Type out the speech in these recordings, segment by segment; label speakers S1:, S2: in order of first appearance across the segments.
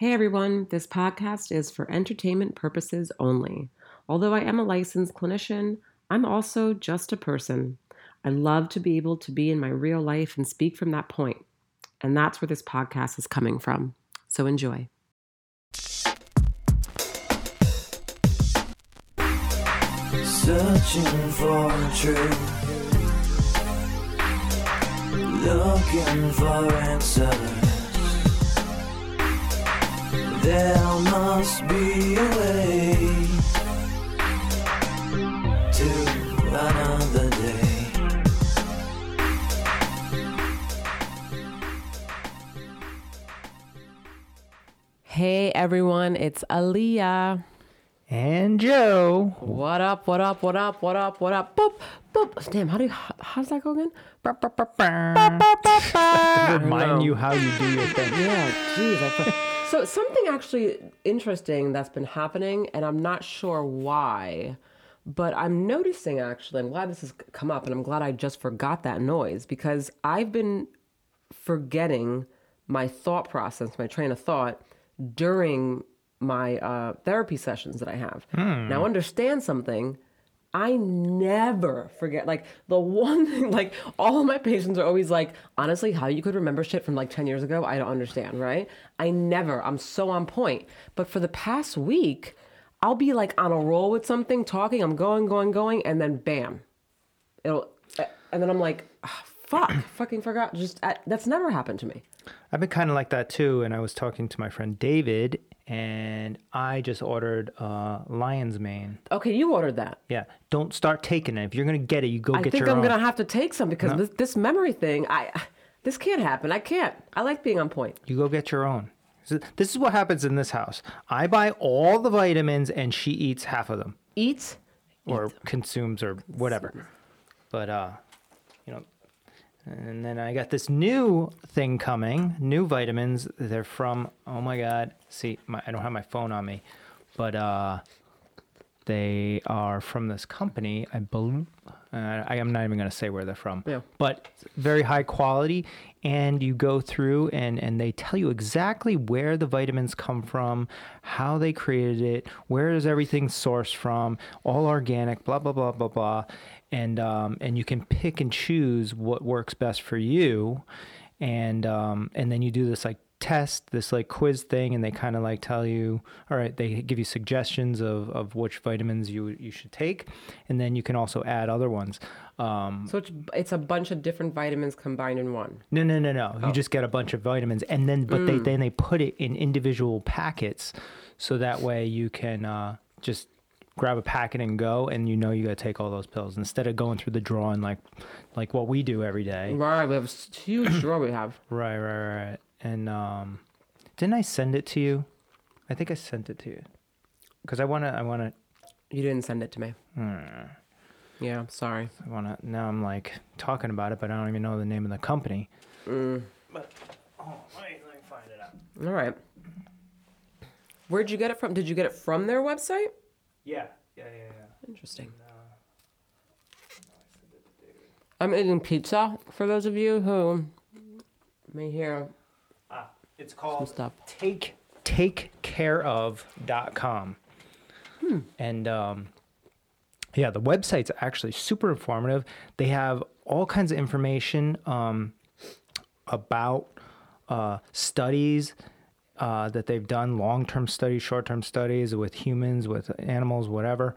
S1: Hey everyone, this podcast is for entertainment purposes only. Although I am a licensed clinician, I'm also just a person. I love to be able to be in my real life and speak from that point. And that's where this podcast is coming from. So enjoy.
S2: Searching for truth, looking for answers. There must be a way to another day.
S1: Hey everyone, it's Aaliyah.
S3: And Joe.
S1: What up, what up, what up, what up, what up? Boop, boop. Damn, how do you, how, how does that go again?
S3: Remind you how you do your thing.
S1: Yeah, geez. I feel- so something actually interesting that's been happening, and I'm not sure why, but I'm noticing actually. I'm glad this has come up, and I'm glad I just forgot that noise because I've been forgetting my thought process, my train of thought during my uh, therapy sessions that I have. Now, understand something. I never forget. Like the one thing, like all my patients are always like, honestly, how you could remember shit from like 10 years ago, I don't understand, right? I never, I'm so on point. But for the past week, I'll be like on a roll with something, talking, I'm going, going, going, and then bam, it'll, and then I'm like, ah, fuck, fucking forgot. Just, that's never happened to me.
S3: I've been kind of like that too. And I was talking to my friend David, and I just ordered uh, lion's mane.
S1: Okay, you ordered that.
S3: Yeah, don't start taking it. If you're gonna get it, you go
S1: I
S3: get your I think
S1: I'm
S3: own.
S1: gonna have to take some because this, this memory thing, I, this can't happen. I can't. I like being on point.
S3: You go get your own. So This is what happens in this house. I buy all the vitamins, and she eats half of them,
S1: Eat.
S3: or consumes, or whatever. But uh, you know, and then I got this new thing coming, new vitamins. They're from oh my god. See, my, I don't have my phone on me, but uh, they are from this company. I believe. Uh, I am not even going to say where they're from.
S1: Yeah.
S3: But very high quality, and you go through and and they tell you exactly where the vitamins come from, how they created it, where is everything sourced from, all organic, blah blah blah blah blah, and um, and you can pick and choose what works best for you, and um, and then you do this like test this like quiz thing and they kind of like tell you all right they give you suggestions of, of which vitamins you you should take and then you can also add other ones um,
S1: So it's it's a bunch of different vitamins combined in one.
S3: no no no no you just get a bunch of vitamins and then but they then they put it in individual packets so that way you can uh, just grab a packet and go and you know you got to take all those pills instead of going through the drawing like like what we do every day
S1: Right, we have a huge drawer we have.
S3: Right, right, right. And um, didn't I send it to you? I think I sent it to you because I wanna, I wanna,
S1: You didn't send it to me. Hmm. Yeah, I'm sorry.
S3: I wanna. Now I'm like talking about it, but I don't even know the name of the company. Mm. But oh, let me, let me find it out.
S1: All right. Where'd you get it from? Did you get it from their website?
S3: Yeah, yeah, yeah, yeah.
S1: Interesting. Uh, I'm eating pizza for those of you who may hear
S3: it's called
S1: stuff.
S3: take takecareof.com. And um, yeah, the website's actually super informative. They have all kinds of information um, about uh, studies uh, that they've done, long-term studies, short-term studies with humans, with animals, whatever,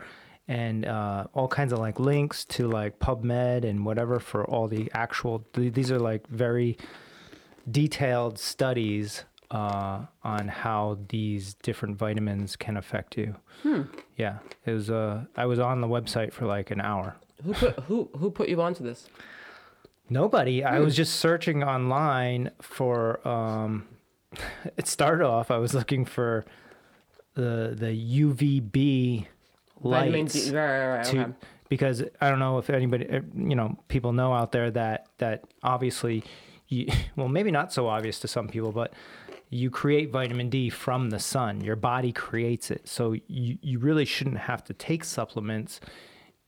S3: and uh, all kinds of like links to like PubMed and whatever for all the actual. th- These are like very detailed studies uh, on how these different vitamins can affect you. Yeah, it was. Uh, I was on the website for like an hour.
S1: Who put who who put you onto this?
S3: Nobody. I was just searching online for. Um, it started off. I was looking for the the UVB lights
S1: D. Right, right, right.
S3: to
S1: okay.
S3: because I don't know if anybody you know people know out there that that obviously you, well maybe not so obvious to some people but you create vitamin D from the sun. Your body creates it. So you, you really shouldn't have to take supplements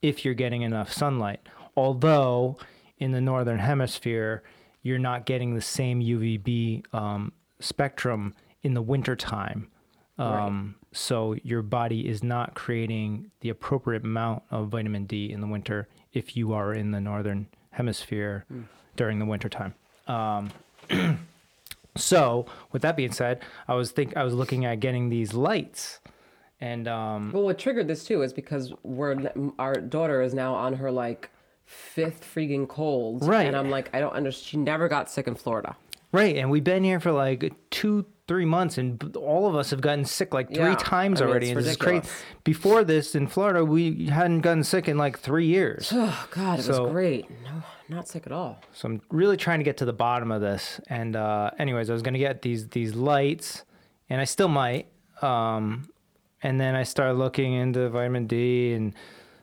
S3: if you're getting enough sunlight. Although in the northern hemisphere you're not getting the same UVB um, spectrum in the wintertime. Um, So your body is not creating the appropriate amount of vitamin D in the winter if you are in the northern hemisphere during the wintertime. Um, so with that being said, I was think I was looking at getting these lights, and um,
S1: Well, what triggered this too is because we're our daughter is now on her like fifth freaking cold,
S3: Right.
S1: And I'm like, I don't understand. She never got sick in Florida.
S3: Right, and we've been here for like two, three months, and all of us have gotten sick like three
S1: Yeah,
S3: times
S1: I mean,
S3: already.
S1: it's
S3: and this is crazy. Before this in Florida, we hadn't gotten sick in like three years.
S1: Oh God, it
S3: So-
S1: was great. No, not sick at all.
S3: So I'm really trying to get to the bottom of this. And uh, anyways, I was gonna get these these lights, and I still might. Um, and then I started looking into vitamin D and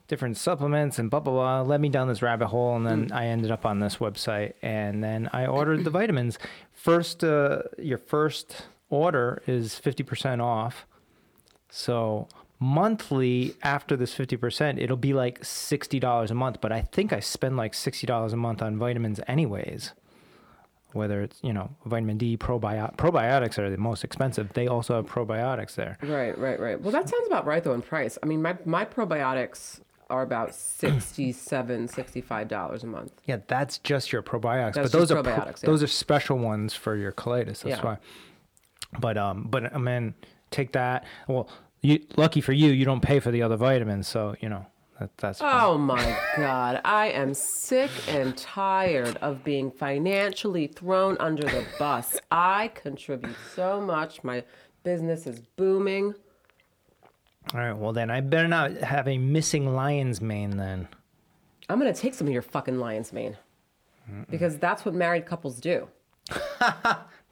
S3: different supplements and blah blah blah. Led me down this rabbit hole, and then I ended up on this website. And then I ordered the vitamins. First, uh, your first order is fifty percent off. So monthly after this 50% it'll be like $60 a month but i think i spend like $60 a month on vitamins anyways whether it's you know vitamin d probiotics probiotics are the most expensive they also have probiotics there
S1: Right, right, right. Well, that sounds about right though in price. I mean, my my probiotics are about 67 $65 a month.
S3: yeah that's just your probiotics
S1: That's
S3: but those
S1: just
S3: are pro-
S1: yeah.
S3: those are special ones for your colitis that's
S1: Yeah.
S3: why but um but i mean take that well you lucky for you you don't pay for the other vitamins so you know that, that's fine.
S1: Oh my God. I am sick and tired of being financially thrown under the bus. I contribute so much. My business is booming.
S3: All right, well then I better not have a missing lion's mane then.
S1: I'm going to take some of your fucking lion's mane because that's what married couples do.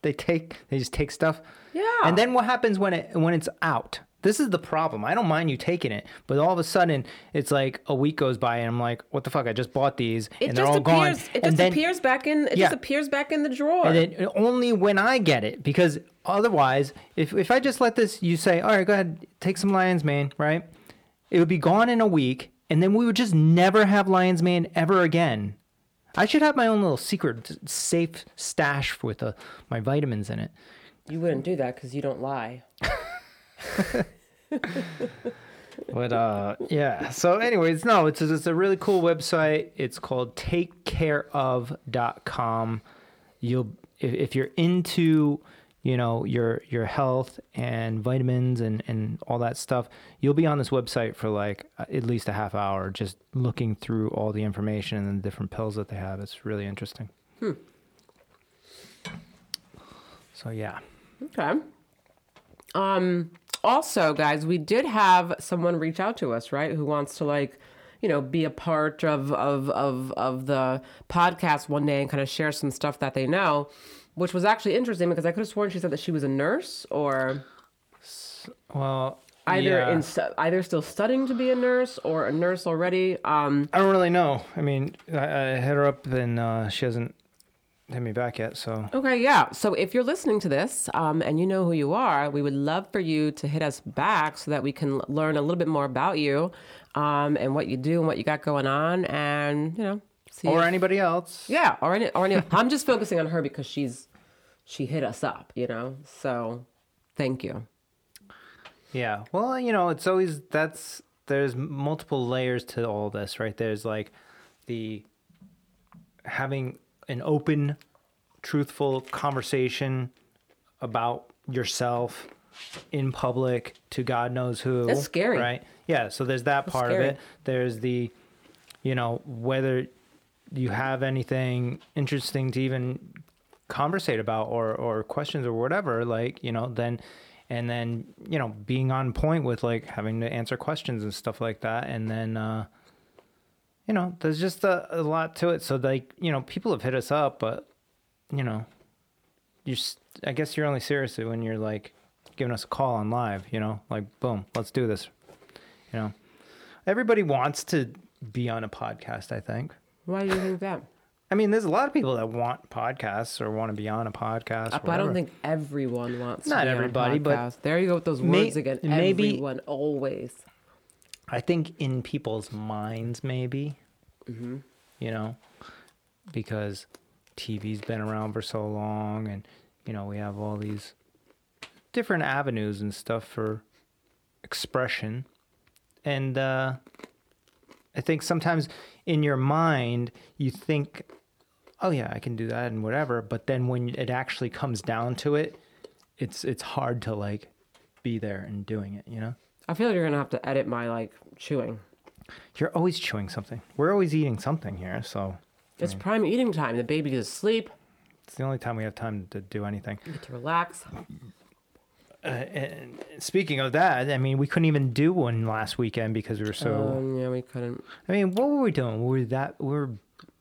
S3: They take they just take stuff.
S1: Yeah.
S3: And then what happens when it when it's out? This is the problem. I don't mind you taking it, but all of a sudden it's like a week goes by and I'm like, what the fuck? I just bought these
S1: It
S3: and they're
S1: just
S3: all gone.
S1: appears. It
S3: and
S1: just
S3: then,
S1: appears back in. It
S3: Yeah.
S1: just appears back in the drawer.
S3: and then only when I get it because otherwise, if if I just let this, you say, all right, go ahead, take some lion's mane, right? It would be gone in a week, and then we would just never have lion's mane ever again. I should have my own little secret safe stash with uh, my vitamins in it.
S1: you wouldn't do that because you don't lie.
S3: But uh, yeah. So, anyways, no, it's it's a really cool website. It's called takecareof.com. You'll if, if you're into you know your your health and vitamins and and all that stuff, you'll be on this website for like at least a half hour just looking through all the information and the different pills that they have. It's really interesting. So yeah.
S1: Okay. Um. Also, guys, we did have someone reach out to us, right? Who wants to like, you know, be a part of of of of the podcast one day and kind of share some stuff that they know, which was actually interesting because I could have sworn she said that she was a nurse or
S3: Well,
S1: either
S3: yeah.
S1: in either still studying to be a nurse or a nurse already. Um.
S3: I don't really know. I mean, I, I hit her up and uh, she hasn't hit me back yet. So
S1: Okay, yeah. So if you're listening to this um, and you know who you are, we would love for you to hit us back so that we can learn a little bit more about you um, and what you do and what you got going on, and you know, see.
S3: or
S1: if-
S3: anybody else.
S1: yeah, or any, or any. I'm just focusing on her because she's she hit us up, you know. So thank you.
S3: Yeah. Well, you know, it's always that's there's multiple layers to all this, right? There's like the having an open, truthful conversation about yourself in public to God knows who.
S1: That's scary.
S3: right? Yeah. So there's that part
S1: scary.
S3: of it. There's the, you know, whether you have anything interesting to even conversate about or or questions or whatever like you know then and then you know being on point with like having to answer questions and stuff like that and then uh you know there's just a, a lot to it so like you know people have hit us up but you know you i guess you're only serious when you're like giving us a call on live you know like boom let's do this you know everybody wants to be on a podcast i think
S1: Why do you think that?
S3: I mean, there's a lot of people that want podcasts or want to be on a podcast.
S1: Uh, But I don't think everyone wants.
S3: Not
S1: to be on a
S3: everybody, but
S1: there you go with those
S3: may-
S1: words again.
S3: maybe-
S1: everyone always.
S3: I think in people's minds, maybe. You know, because TV's been around for so long, and you know we have all these different avenues and stuff for expression. And uh, I think sometimes in your mind, you think, oh, yeah, I can do that and whatever. But then when it actually comes down to it, it's it's hard to like be there and doing it, you know?
S1: I feel like you're gonna have to edit my like chewing.
S3: You're always chewing something. We're always eating something here, so
S1: It's prime eating time. The baby is asleep.
S3: it's the only time we have time to do anything.
S1: You get to relax.
S3: Uh, and speaking of that, I mean, we couldn't even do one last weekend because we were so.
S1: Um, yeah, we couldn't.
S3: I mean, what were we doing? Were we that we were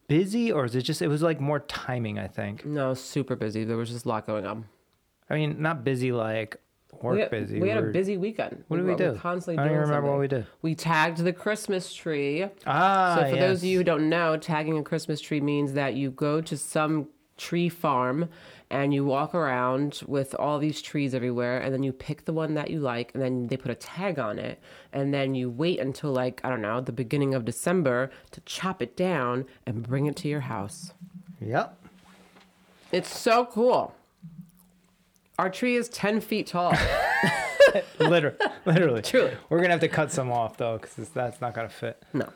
S3: busy, or is it just? It was like more timing, I think.
S1: No, super busy. There was just a lot going on.
S3: I mean, not busy like work
S1: we had,
S3: busy.
S1: We had a busy weekend.
S3: What did we do?
S1: constantly
S3: I don't remember what we did.
S1: We tagged the Christmas tree.
S3: Ah,
S1: So for those of you who don't know, tagging a Christmas tree means that you go to some tree farm and you walk around with all these trees everywhere and then you pick the one that you like and then they put a tag on it and then you wait until like I don't know, the beginning of December to chop it down and bring it to your house.
S3: Yep.
S1: It's so cool. Our tree is 10 feet tall.
S3: literally, literally.
S1: Truly.
S3: We're gonna have to cut some off though, because that's not gonna fit.
S1: no.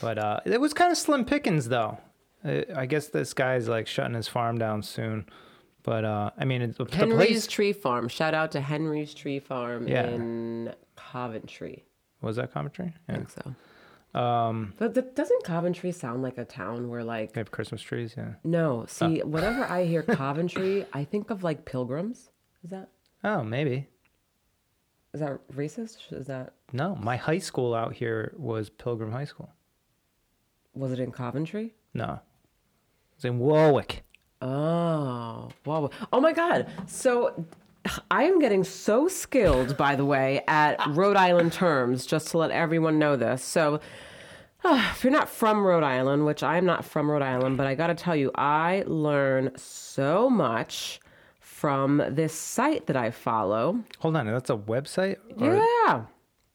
S3: But uh, it was kind of slim pickings though. Uh, I guess this guy's like shutting his farm down soon. But uh, I mean, it's, the
S1: Henry's
S3: place
S1: Tree Farm. Shout out to Henry's Tree Farm
S3: Yeah.
S1: in Coventry.
S3: was that commentary.
S1: I think so. Um, but th- doesn't Coventry sound like a town where like
S3: they have Christmas trees. Yeah.
S1: no? See, whenever I hear Coventry, I think of like pilgrims. Is that
S3: Oh, maybe.
S1: is that racist? Is that
S3: No, my high school out here was Pilgrim High School.
S1: was it in Coventry?
S3: No, it's in Warwick.
S1: Oh, wow. Oh my God. So I am getting so skilled, by the way, at Rhode Island terms, just to let everyone know this. So uh, if you're not from Rhode Island, which I'm not from Rhode Island, but I got to tell you, I learn so much from this site that I follow.
S3: Hold on, that's a website. Or
S1: Yeah.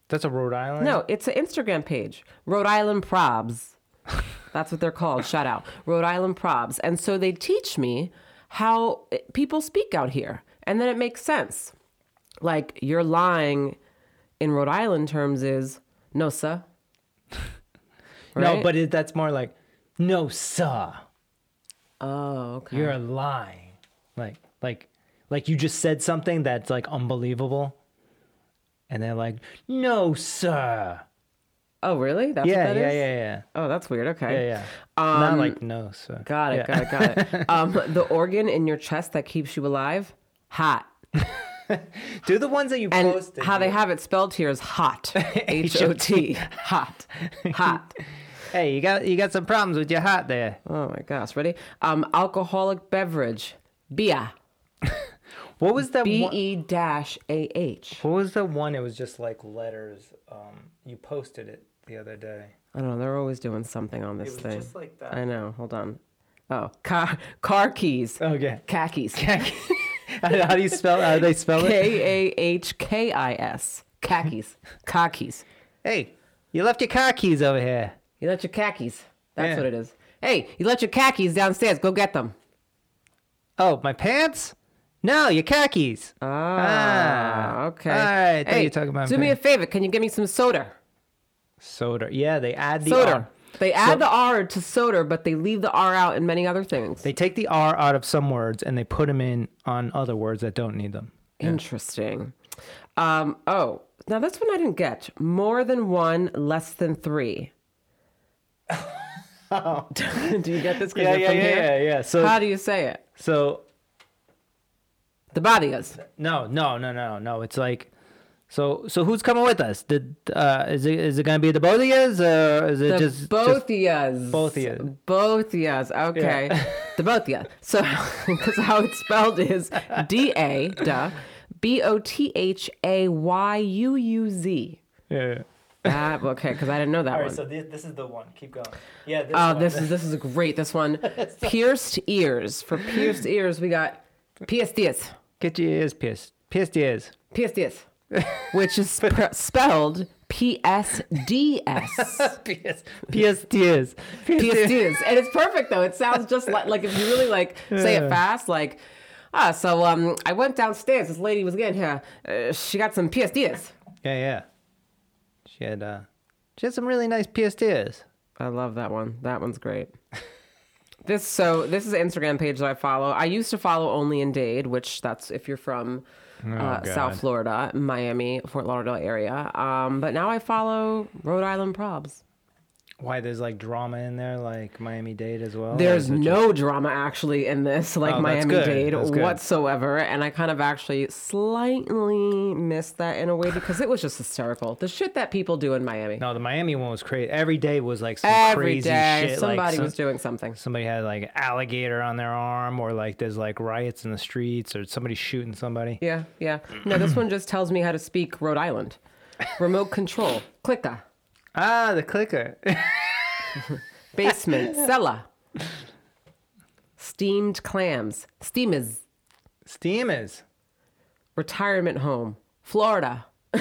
S3: That's a Rhode Island.
S1: No, it's an Instagram page, Rhode Island Probs. That's what they're called. Shout out, Rhode Island Probs. And so they teach me how people speak out here, and then it makes sense. Like you're lying in Rhode Island terms is no sir.
S3: no, but it, that's more like no, sir.
S1: oh, okay.
S3: You're lying. Like, like, like you just said something that's like unbelievable, and they're like, no, sir.
S1: oh, really? That's
S3: yeah,
S1: what that
S3: yeah,
S1: is?
S3: yeah, yeah,
S1: Oh, that's weird. Okay.
S3: yeah, yeah. Not like no, sir.
S1: Got it.
S3: Yeah.
S1: Got it. Got it. Um, the organ in your chest that keeps you alive, hot.
S3: Do the ones that you
S1: And
S3: posted.
S1: how they have it spelled here is hot. H O T. Hot. Hot.
S3: Hey, you got you got some problems with your hat there.
S1: Oh my gosh. Ready? Um, alcoholic beverage. Beer.
S3: What was that
S1: B
S3: one?
S1: E dash A H.
S3: What was the one? It was just like letters. Um, you posted it the other day.
S1: I don't know. They're always doing something on this
S3: It was
S1: thing.
S3: just like that.
S1: I know. Hold on. Oh, car car keys.
S3: Okay.
S1: Khakis. Khakis.
S3: how do you spell? How do they spell it?
S1: K A H K I S. Khakis. Khakis.
S3: Hey, you left your car keys over here.
S1: You left your khakis. That's
S3: Yeah.
S1: what it is. Hey, you left your khakis downstairs. Go get them.
S3: Oh, my pants? No, your khakis.
S1: Ah, okay.
S3: All right,
S1: Hey,
S3: you talking about
S1: do me a favor. Can you give me some soda?
S3: Soda. Yeah, they add the
S1: soda.
S3: R.
S1: They add
S3: So-
S1: the R to soda, but they leave the R out in many other things.
S3: They take the R out of some words and they put them in on other words that don't need them.
S1: Interesting. Um, oh, now this one I didn't get. More than one, less than three. do you get this?
S3: Yeah, yeah, yeah, yeah, yeah. So,
S1: How do you say it?
S3: so
S1: The bodies.
S3: no, no, no, no, no. It's like, so, so who's coming with us? Did uh, is it is it gonna be the both of yous or is it
S1: The
S3: just
S1: both
S3: just-
S1: of yas.
S3: both of yas.
S1: Both of yas. Okay. the both of yas. So, because how it's spelled is D A, duh, B O T H A Y U U Z.
S3: Yeah. yeah.
S1: That okay? Because I didn't know that
S3: All
S1: one.
S3: right, so this, this is the one. Keep going. Yeah. This
S1: Oh,
S3: one.
S1: this is this is great. This one, pierced ears. For pierced ears, we got pierced ears,
S3: Get your ears pierced. Pierced ears.
S1: pierced ears, which is sp- spelled P S D S.
S3: Pierced. Ears.
S1: Pierced ears, and it's perfect though. It sounds just like like if you really like say it fast, like Ah, so um, I went downstairs. This lady was getting here. Uh, she got some PSDs.
S3: Yeah, yeah. She had uh, she had some really nice PSTs.
S1: I love that one. That one's great. This so this is an Instagram page that I follow. I used to follow only in Dade, which that's if you're from uh,
S3: God.
S1: South Florida, Miami, Fort Lauderdale area. Um, but now I follow Rhode Island probs.
S3: Why there's like drama in there, like Miami Dade as well.
S1: There's no drama actually in this, like
S3: Oh,
S1: Miami. Dade whatsoever, and I kind of actually slightly missed that in a way because it was just hysterical. The shit that people do in Miami.
S3: No, the Miami one was crazy. Every day was like some
S1: Every
S3: crazy
S1: day,
S3: shit.
S1: somebody
S3: like some-
S1: was doing something.
S3: somebody had like an alligator on their arm, or like there's like riots in the streets, or somebody shooting somebody.
S1: Yeah, yeah. No, this one just tells me how to speak Rhode Island. Remote control, clicker,
S3: Ah, the clicker.
S1: basement, cellar, steamed clams, steamers,
S3: Steamers.
S1: retirement home, Florida.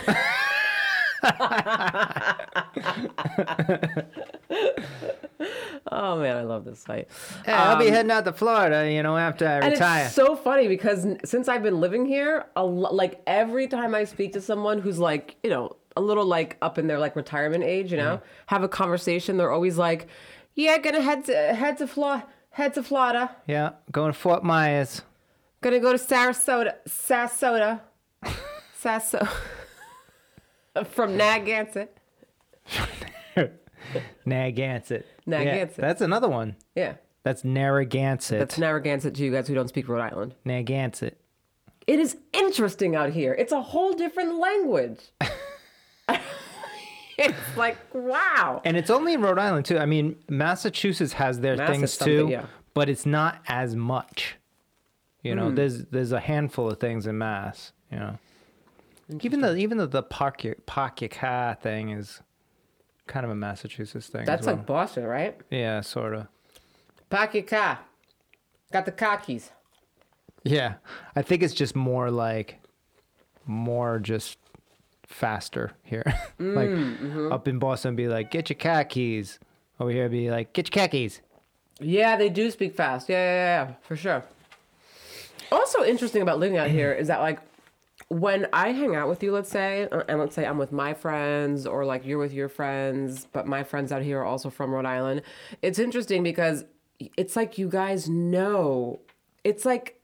S1: oh man, I love this site.
S3: Hey, I'll be heading out to Florida, you know, after I
S1: And
S3: retire.
S1: it's so funny because since I've been living here, a lo- like every time I speak to someone who's like, you know, a little like up in their like retirement age, you know,
S3: Mm-hmm.
S1: have a conversation, they're always like, "Yeah, gonna head to head to Florida, head to Florida,
S3: yeah, going to Fort Myers.
S1: gonna go to Sarasota, Sarasota, Sasso, from Narragansett."
S3: Narragansett.
S1: Narragansett.
S3: Yeah, that's another one.
S1: Yeah,
S3: That's Narragansett.
S1: that's Narragansett to you guys who don't speak Rhode Island.
S3: Narragansett.
S1: It is interesting out here. It's a whole different language. It's like wow.
S3: And it's only in Rhode Island too. I mean, Massachusetts has their
S1: Mass
S3: things too,
S1: yeah.
S3: but it's not as much. You know, hmm. there's there's a handful of things in Mass. You know, even the even the the pocket pocket car thing is kind of a Massachusetts thing.
S1: That's
S3: as well.
S1: like Boston, right?
S3: yeah, sort of.
S1: Your car. Got the car keys.
S3: Yeah, I think it's just more like more just faster here. like
S1: Mm-hmm.
S3: up in Boston, be like, get your car keys. Over here, be like, get your car keys.
S1: Yeah, they do speak fast. Yeah, yeah, yeah, for sure. Also interesting about living out here is that like when I hang out with you, let's say, and let's say I'm with my friends or like you're with your friends, but my friends out here are also from Rhode Island. It's interesting because it's like you guys know. It's like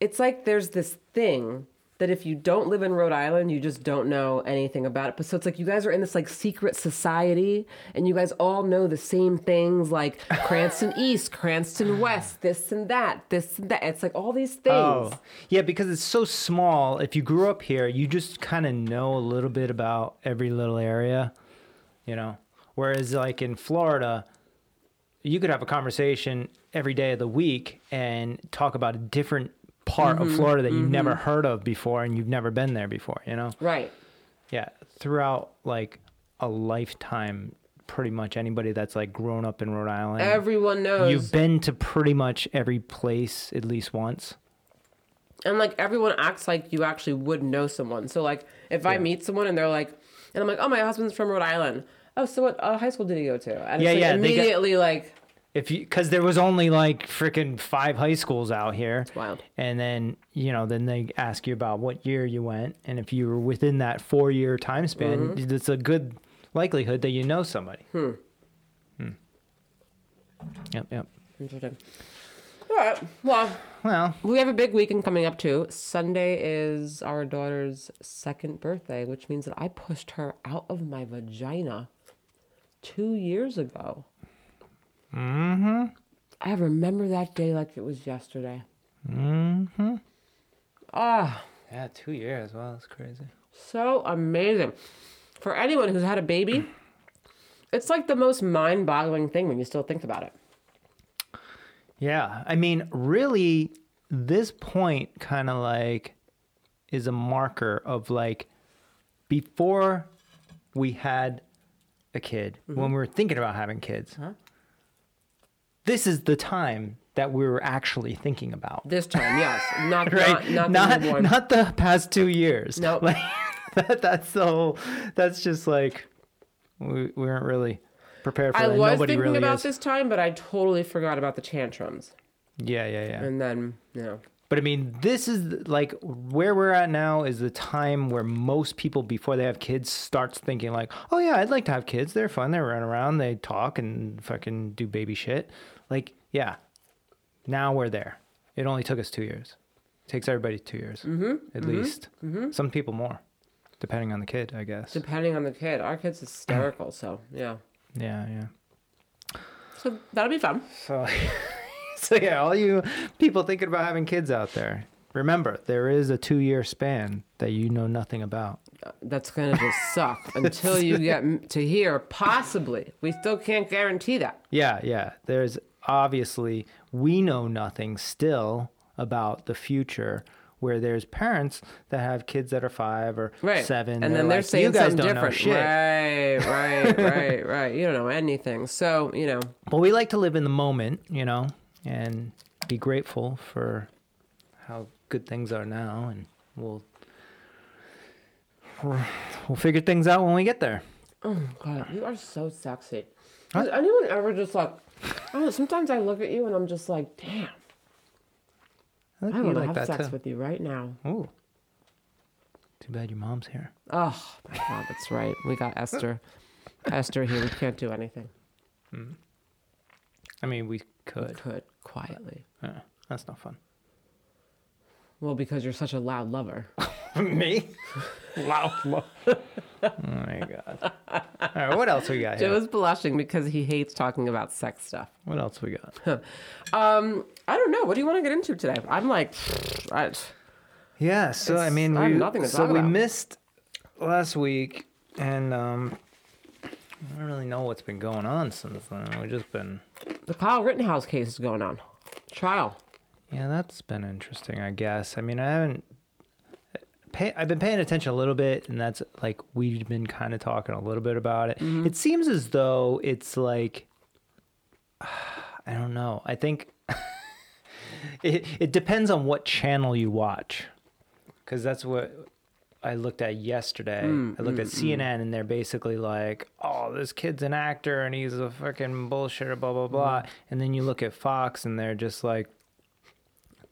S1: it's like there's this thing that if you don't live in Rhode Island, you just don't know anything about it. But so it's like you guys are in this like secret society and you guys all know the same things like Cranston East, Cranston West, this and that, this and that. It's like all these things.
S3: Oh, yeah, because it's so small. If you grew up here, you just kind of know a little bit about every little area, you know. Whereas, like in Florida, you could have a conversation every day of the week and talk about a different part
S1: Mm-hmm,
S3: of Florida that you've never heard of before and you've never been there before, you know.
S1: Right.
S3: Yeah, throughout like a lifetime, pretty much anybody that's like grown up in Rhode Island,
S1: Everyone knows.
S3: you've been to pretty much every place at least once.
S1: and like everyone acts like you actually would know someone. So like if I meet someone and they're like, and I'm like, oh, my husband's from Rhode Island. Oh, so what uh, high school did he go to? And
S3: Yeah,
S1: it's like
S3: yeah, get-
S1: immediately like,
S3: if you because there was only like freaking five high schools out here It's
S1: wild.
S3: and then you know then they ask you about what year you went and if you were within that four year time span
S1: Mm-hmm.
S3: it's a good likelihood that you know somebody hmm. hmm. yep yep
S1: Interesting. All right. Well,
S3: well
S1: we have a big weekend coming up too. Sunday is our daughter's second birthday, which means that I pushed her out of my vagina two years ago. Mm-hmm. I remember that day like it was yesterday. Mm-hmm. Ah.
S3: yeah two years Wow, that's crazy
S1: So amazing. For anyone who's had a baby, it's like the most mind boggling thing when you still think about it.
S3: yeah i mean really this point kind of like is a marker of like before we had a kid
S1: Mm-hmm.
S3: when we were thinking about having kids this is the time that we were actually thinking about
S1: This time, yes. Not,
S3: right
S1: not, not,
S3: not
S1: the
S3: not the past two years
S1: Nope.
S3: like that, that's the whole that's just like we, we weren't really prepared for
S1: I
S3: that
S1: was
S3: nobody
S1: thinking
S3: really
S1: about
S3: is
S1: this time, but I totally forgot about the tantrums.
S3: yeah yeah yeah
S1: And then, you know,
S3: But I mean, this is like where we're at now is the time where most people before they have kids starts thinking like, "Oh yeah, I'd like to have kids. They're fun. They run around, they talk and fucking do baby shit." Like, yeah. Now we're there. It only took us 2 years. It takes everybody 2 years. Mm-hmm. At mm-hmm, least. Mm-hmm. Some people more depending on the kid, I guess.
S1: Depending on the kid. Our kid's hysterical, so yeah.
S3: yeah, yeah.
S1: So that'll be fun.
S3: So, so yeah, all you people thinking about having kids out there, remember there is a two-year span that you know nothing about.
S1: Uh, that's gonna just suck until you get to here. Possibly, we still can't guarantee that.
S3: Yeah, yeah. There's obviously we know nothing still about the future. Where there's parents that have kids that are five or
S1: Right.
S3: seven,
S1: and then they're
S3: like,
S1: saying
S3: you guys
S1: something
S3: don't know
S1: different.
S3: shit.
S1: Right, right, right, right. You don't know anything. So you know,
S3: But we like to live in the moment, you know, and be grateful for how good things are now, and we'll we'll figure things out when we get there.
S1: oh god, you are so sexy. Has anyone ever just like? I don't know. Sometimes I look at you and I'm just like, damn.
S3: I
S1: I want to
S3: like
S1: have sex
S3: too.
S1: with you right now.
S3: Ooh. Too bad your mom's here.
S1: Oh my god, that's right. We got Esther. Esther here. We can't do anything. Hmm.
S3: I mean, we
S1: We
S3: could.
S1: could quietly.
S3: Yeah, that's not fun.
S1: Well, because you're such a loud lover.
S3: Me? Loud. oh my god. All right, what else we got
S1: Joe
S3: here?
S1: is blushing because he hates talking about sex stuff.
S3: What else we got?
S1: Um, I don't know. What do you want to get into today? I'm like, I,
S3: Yeah, so I
S1: It's-
S3: mean,
S1: I have
S3: we,
S1: nothing to
S3: so
S1: talk
S3: we
S1: about.
S3: missed last week, and um, I don't really know what's been going on since then. We've just been,
S1: the Kyle Rittenhouse case is going on. Trial.
S3: yeah, that's been interesting, I guess. I mean, I haven't. Pay, I've been paying attention a little bit, and that's like we've been kind of talking a little bit about it.
S1: Mm-hmm.
S3: It seems as though it's like, I don't know. I think it it depends on what channel you watch, because that's what I looked at yesterday. I looked at CNN, and they're basically like, "Oh, this kid's an actor, and he's a fucking bullshitter, blah blah blah." And then you look at Fox, and they're just like,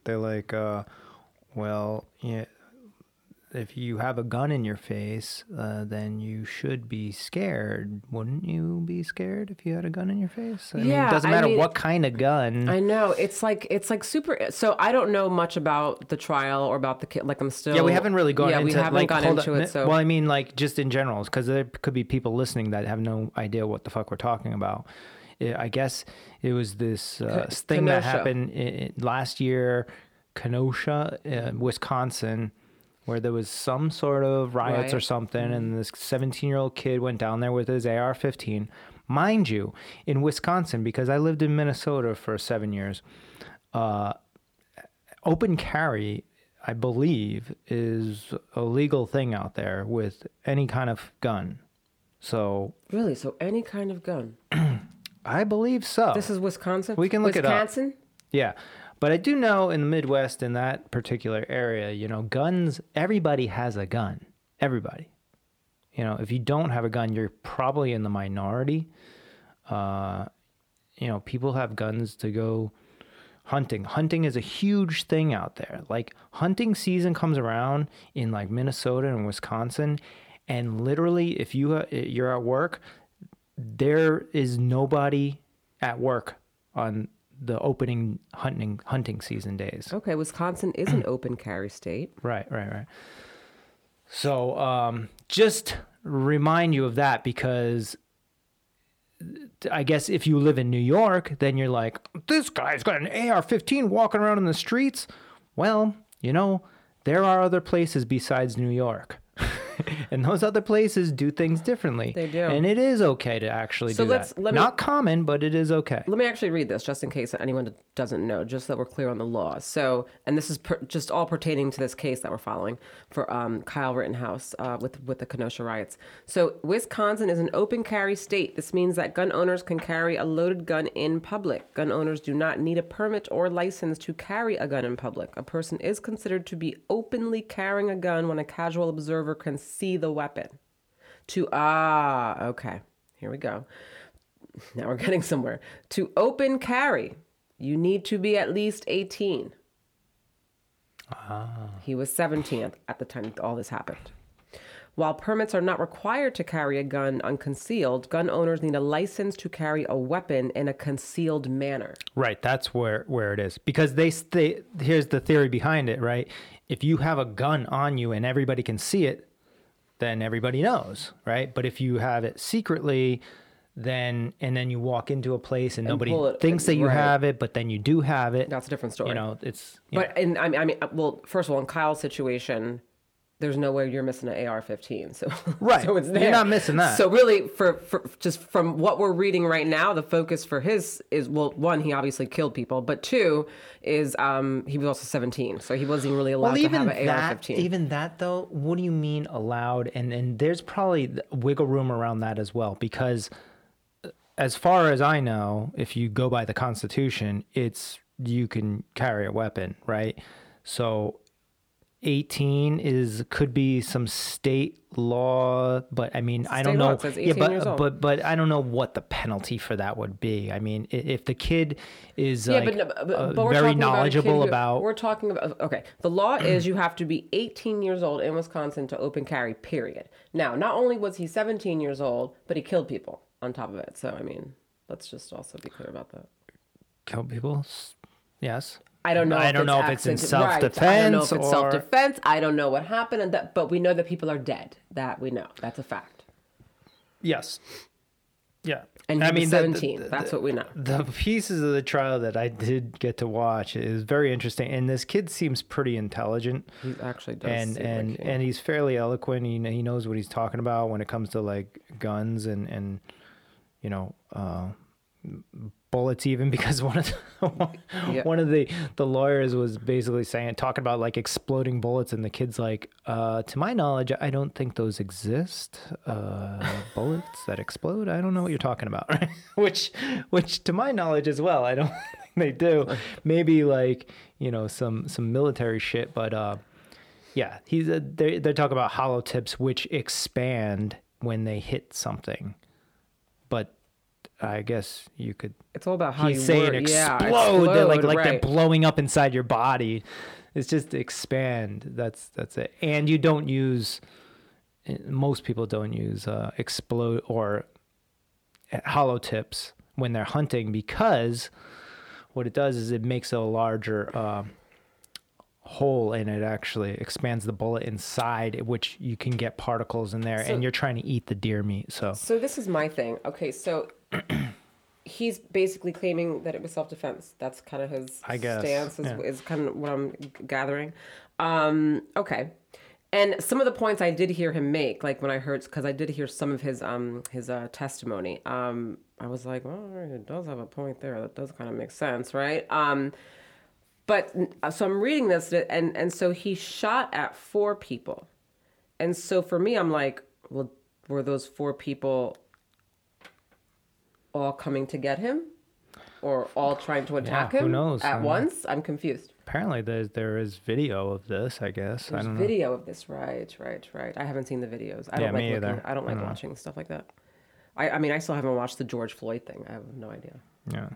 S3: they're like, uh, "Well, yeah." If you have a gun in your face, uh, then you should be scared. Wouldn't you be scared if you had a gun in your face? I mean,
S1: Yeah,
S3: it doesn't
S1: I
S3: matter
S1: mean-
S3: what kind of gun.
S1: I know it's like it's like super. So I don't know much about the trial or about the kid. Like I'm still.
S3: Yeah, we haven't really gone
S1: Yeah,
S3: into
S1: we haven't
S3: like,
S1: gone into
S3: on,
S1: it. So
S3: well, I mean, like just in general, because there could be people listening that have no idea what the fuck we're talking about. I I guess it was this uh, thing that happened i i- last year, Kenosha, uh, Wisconsin, where there was some sort of riots or
S1: Riot.
S3: something, and this 17 year old kid went down there with his AR 15. Mind you, in Wisconsin, because I lived in Minnesota for seven years, uh, open carry, I believe, is a legal thing out there with any kind of gun. So
S1: really, so any kind of gun.
S3: I believe so.
S1: This is Wisconsin.
S3: We can look it up.
S1: Wisconsin.
S3: yeah. But I do know in the Midwest, in that particular area, you know, guns, everybody has a gun. Everybody. You know, if you don't have a gun, you're probably in the minority. Uh, you know, people have guns to go hunting. Hunting is a huge thing out there. Like hunting season comes around in like Minnesota and Wisconsin, and literally, if you uh, you're at work, there is nobody at work on the opening hunting hunting season days.
S1: Okay, Wisconsin is an open carry state.
S3: Right, right, right. So, um, just remind you of that because I guess if you live in New York, then you're like, this guy's got an AR 15 walking around in the streets. Well, you know, there are other places besides New York. and those other places do things differently.
S1: They do.
S3: And it is okay to actually
S1: So
S3: do
S1: let's-
S3: that.
S1: let me-
S3: Not common, but it is okay.
S1: Let me actually read this just in case anyone doesn't know, just so that we're clear on the law. So, and this is per, just all pertaining to this case that we're following for um, Kyle Rittenhouse uh, with with the Kenosha riots. So, Wisconsin is an open carry state. This means that gun owners can carry a loaded gun in public. Gun owners do not need a permit or license to carry a gun in public. A person is considered to be openly carrying a gun when a casual observer can see the weapon. To ah, okay, here we go. Now we're getting somewhere. To open carry, you need to be at least 18. Ah. He was 17 at- the time all this happened. While permits are not required to carry a gun unconcealed, gun owners need a license to carry a weapon in a concealed manner.
S3: Right, that's where where it is because they they here's the theory behind it, right? If you have a gun on you and everybody can see it, then everybody knows, right? But if you have it secretly, then and then you walk into a place and, nobody
S1: it-
S3: thinks that you
S1: right.
S3: have it, but then you do have it.
S1: That's a different story.
S3: You know, it's you
S1: But and I mean, I mean, well, first of all, in Kyle's situation, there's no way you're missing an AR-15. So
S3: Right.
S1: so it's
S3: You're not missing that.
S1: So really, for, for just from what we're reading right now, the focus for his is well, one, he obviously killed people, but two is um he was also 17, so he wasn't really allowed
S3: well,
S1: to have an
S3: that,
S1: AR-15.
S3: even that though, what do you mean allowed? And and there's probably wiggle room around that as well because, uh, as far as I know, if you go by the Constitution, it's you can carry a weapon, right? So. 18 is could be some state law but i mean i don't know yeah but but but i don't know what the penalty for that would be i mean if the kid is
S1: yeah,
S3: like
S1: but, but,
S3: uh,
S1: but we're
S3: very
S1: talking
S3: knowledgeable
S1: about,
S3: about
S1: We're talking about okay. The law is you have to be 18 years old in Wisconsin to open carry. Period. Now, not only was he 17 years old, but he killed people on top of it. So I mean, let's just also be clear about that.
S3: kill people yes
S1: I don't know.
S3: I
S1: if
S3: don't know if it's in
S1: accident- right. I don't know if
S3: self-defense
S1: it's
S3: or-
S1: self-defense. I don't know what happened, and that, but we know that people are dead. That we know. That's a fact.
S3: Yes. Yeah.
S1: And he
S3: I
S1: was
S3: mean,
S1: 17.
S3: the-
S1: That's what we know.
S3: The pieces of the trial that I did get to watch is very interesting, and this kid seems pretty intelligent,
S1: He actually does.
S3: and and
S1: like
S3: and he's fairly eloquent. He he knows what he's talking about when it comes to like guns and and you know uh, bullets, even because one of the,
S1: Yeah.
S3: one of the the lawyers was basically saying talking about like exploding bullets, and the kid's like, uh, to my knowledge, I don't think those exist. Uh, bullets that explode, I don't know what you're talking about. Right? which which to my knowledge as well, I don't think they do. Maybe like you know some some military shit, but uh, yeah, he's a, they they're talking about hollow tips which expand when they hit something, but I guess you could
S1: it's all about how
S3: he's
S1: you
S3: saying
S1: word- yeah,
S3: explode, they're like like they're blowing up inside your body. It's just expand. That's that's it. And you don't use most people don't use uh, explode or uh, hollow tips when they're hunting because what it does is it makes a larger um hole and it actually expands the bullet inside which you can get particles in there
S1: So-
S3: and you're trying to eat the deer meat so
S1: So this is my thing. Okay, so he's basically claiming that it was self-defense. That's kind of his
S3: I guess,
S1: stance. Is,
S3: yeah.
S1: is kind of what I'm gathering. Um, okay, and some of the points I did hear him make, like when I heard, because I did hear some of his um his uh, testimony. Um, I was like, well, it does have a point there. That does kind of make sense, right? Um, but uh, so I'm reading this, and and so he shot at four people, and so for me, I'm like, well, were those four people all coming to get him, or all trying to attack
S3: who
S1: him
S3: knows?
S1: at once? I'm confused.
S3: apparently there's there is video of this i guess i don't know
S1: video of this, right, right, right. I haven't seen the videos. I
S3: Yeah,
S1: don't like
S3: me
S1: looking.
S3: either.
S1: I don't like
S3: I don't know.
S1: watching stuff like that. I, I mean, I still haven't watched the George Floyd thing. I have no idea.
S3: yeah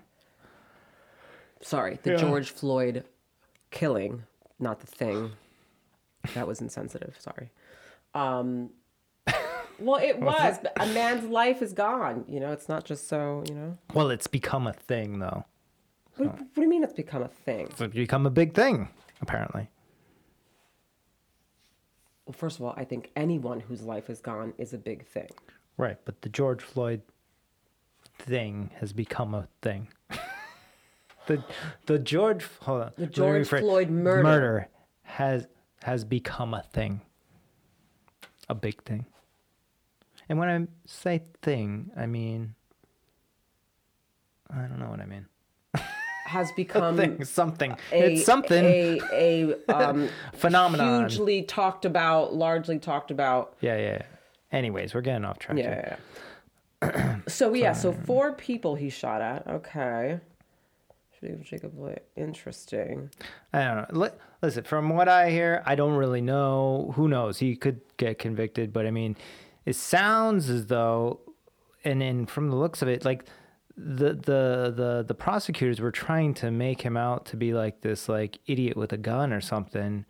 S1: Sorry, the
S3: Yeah.
S1: George Floyd killing, not the thing. That was insensitive. Sorry. Um, well, it was. but a man's life is gone. You know, it's not just so. You know,
S3: well it's become a thing though
S1: what, what do you mean it's become a thing?
S3: it's become a big thing apparently
S1: Well, first of all, I think anyone whose life is gone is a big thing.
S3: right but the george floyd thing has become a thing the the george hold on
S1: The George. Floyd murder.
S3: murder has has become a thing a big thing and when i say thing i mean i don't know what i mean
S1: Has become
S3: thing something
S1: a,
S3: it's something
S1: a a um,
S3: Phenomenon.
S1: hugely talked about, largely talked about.
S3: Yeah, yeah. Anyways, we're getting off track.
S1: Yeah. yeah, yeah. so yeah, so four people he shot at. Okay. Jacob, Jacob Blake. Interesting.
S3: I don't know. Listen, from what I hear, I don't really know. Who knows? He could get convicted, but I mean, it sounds as though, and then from the looks of it, like the the the the prosecutors were trying to make him out to be like this like idiot with a gun or something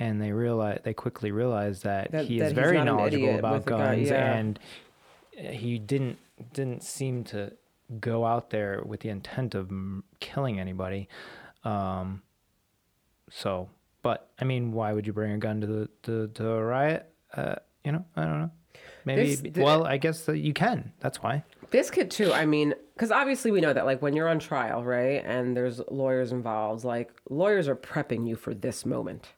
S3: and they realize they quickly realized that,
S1: That-
S3: he
S1: that
S3: is very knowledgeable about
S1: a gun,
S3: guns
S1: yeah.
S3: and he didn't didn't seem to go out there with the intent of killing anybody. Um so but i mean why would you bring a gun to the to, to a riot? Uh you know i don't know maybe
S1: This-
S3: well i guess that you can that's why
S1: This kid too. I mean, because obviously we know that like when you're on trial, right, and there's lawyers involved, like lawyers are prepping you for this moment,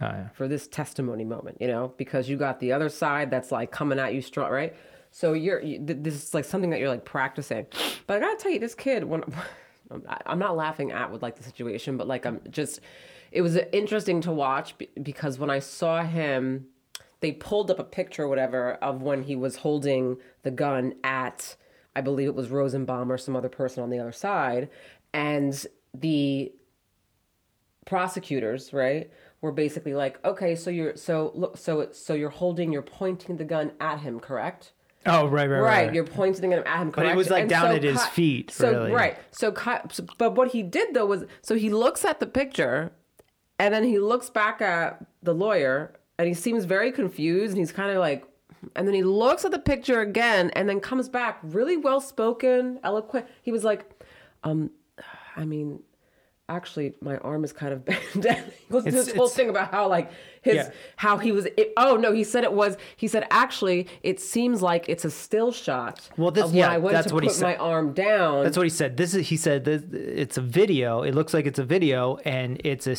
S3: oh yeah
S1: for this testimony moment, you know, because you got the other side that's like coming at you strong, right? So you're you, th- this is like something that you're like practicing. But I gotta tell you, this kid, when I'm not laughing at with like the situation, but like I'm just, it was interesting to watch because when I saw him, they pulled up a picture or whatever of when he was holding the gun at, I believe it was Rosenbaum or some other person on the other side, and the prosecutors, right, were basically like, okay, so you're so look, so so you're holding, you're pointing the gun at him, correct?
S3: oh right right
S1: Right,
S3: right,
S1: you're pointing it at him.
S3: But it
S1: correct?
S3: was, like,
S1: And
S3: down
S1: so
S3: at his
S1: Ki-
S3: feet,
S1: So
S3: really.
S1: right, so, Ki- so but what he did though was so he looks at the picture, and then he looks back at the lawyer, and he seems very confused, and he's kind of like, and then he looks at the picture again, and then comes back really well spoken, eloquent. He was like, um, I mean. Actually, my arm is kind of bent. down. he goes into
S3: It's-
S1: this whole thing about how like his
S3: Yeah.
S1: how he was. It, oh no, he said it was. He said actually, it seems like it's a still shot.
S3: Well, this- yeah,
S1: I went
S3: that's
S1: to
S3: what he said.
S1: my arm down.
S3: That's what he said. This is he said this, it's a video. It looks like it's a video, and it's a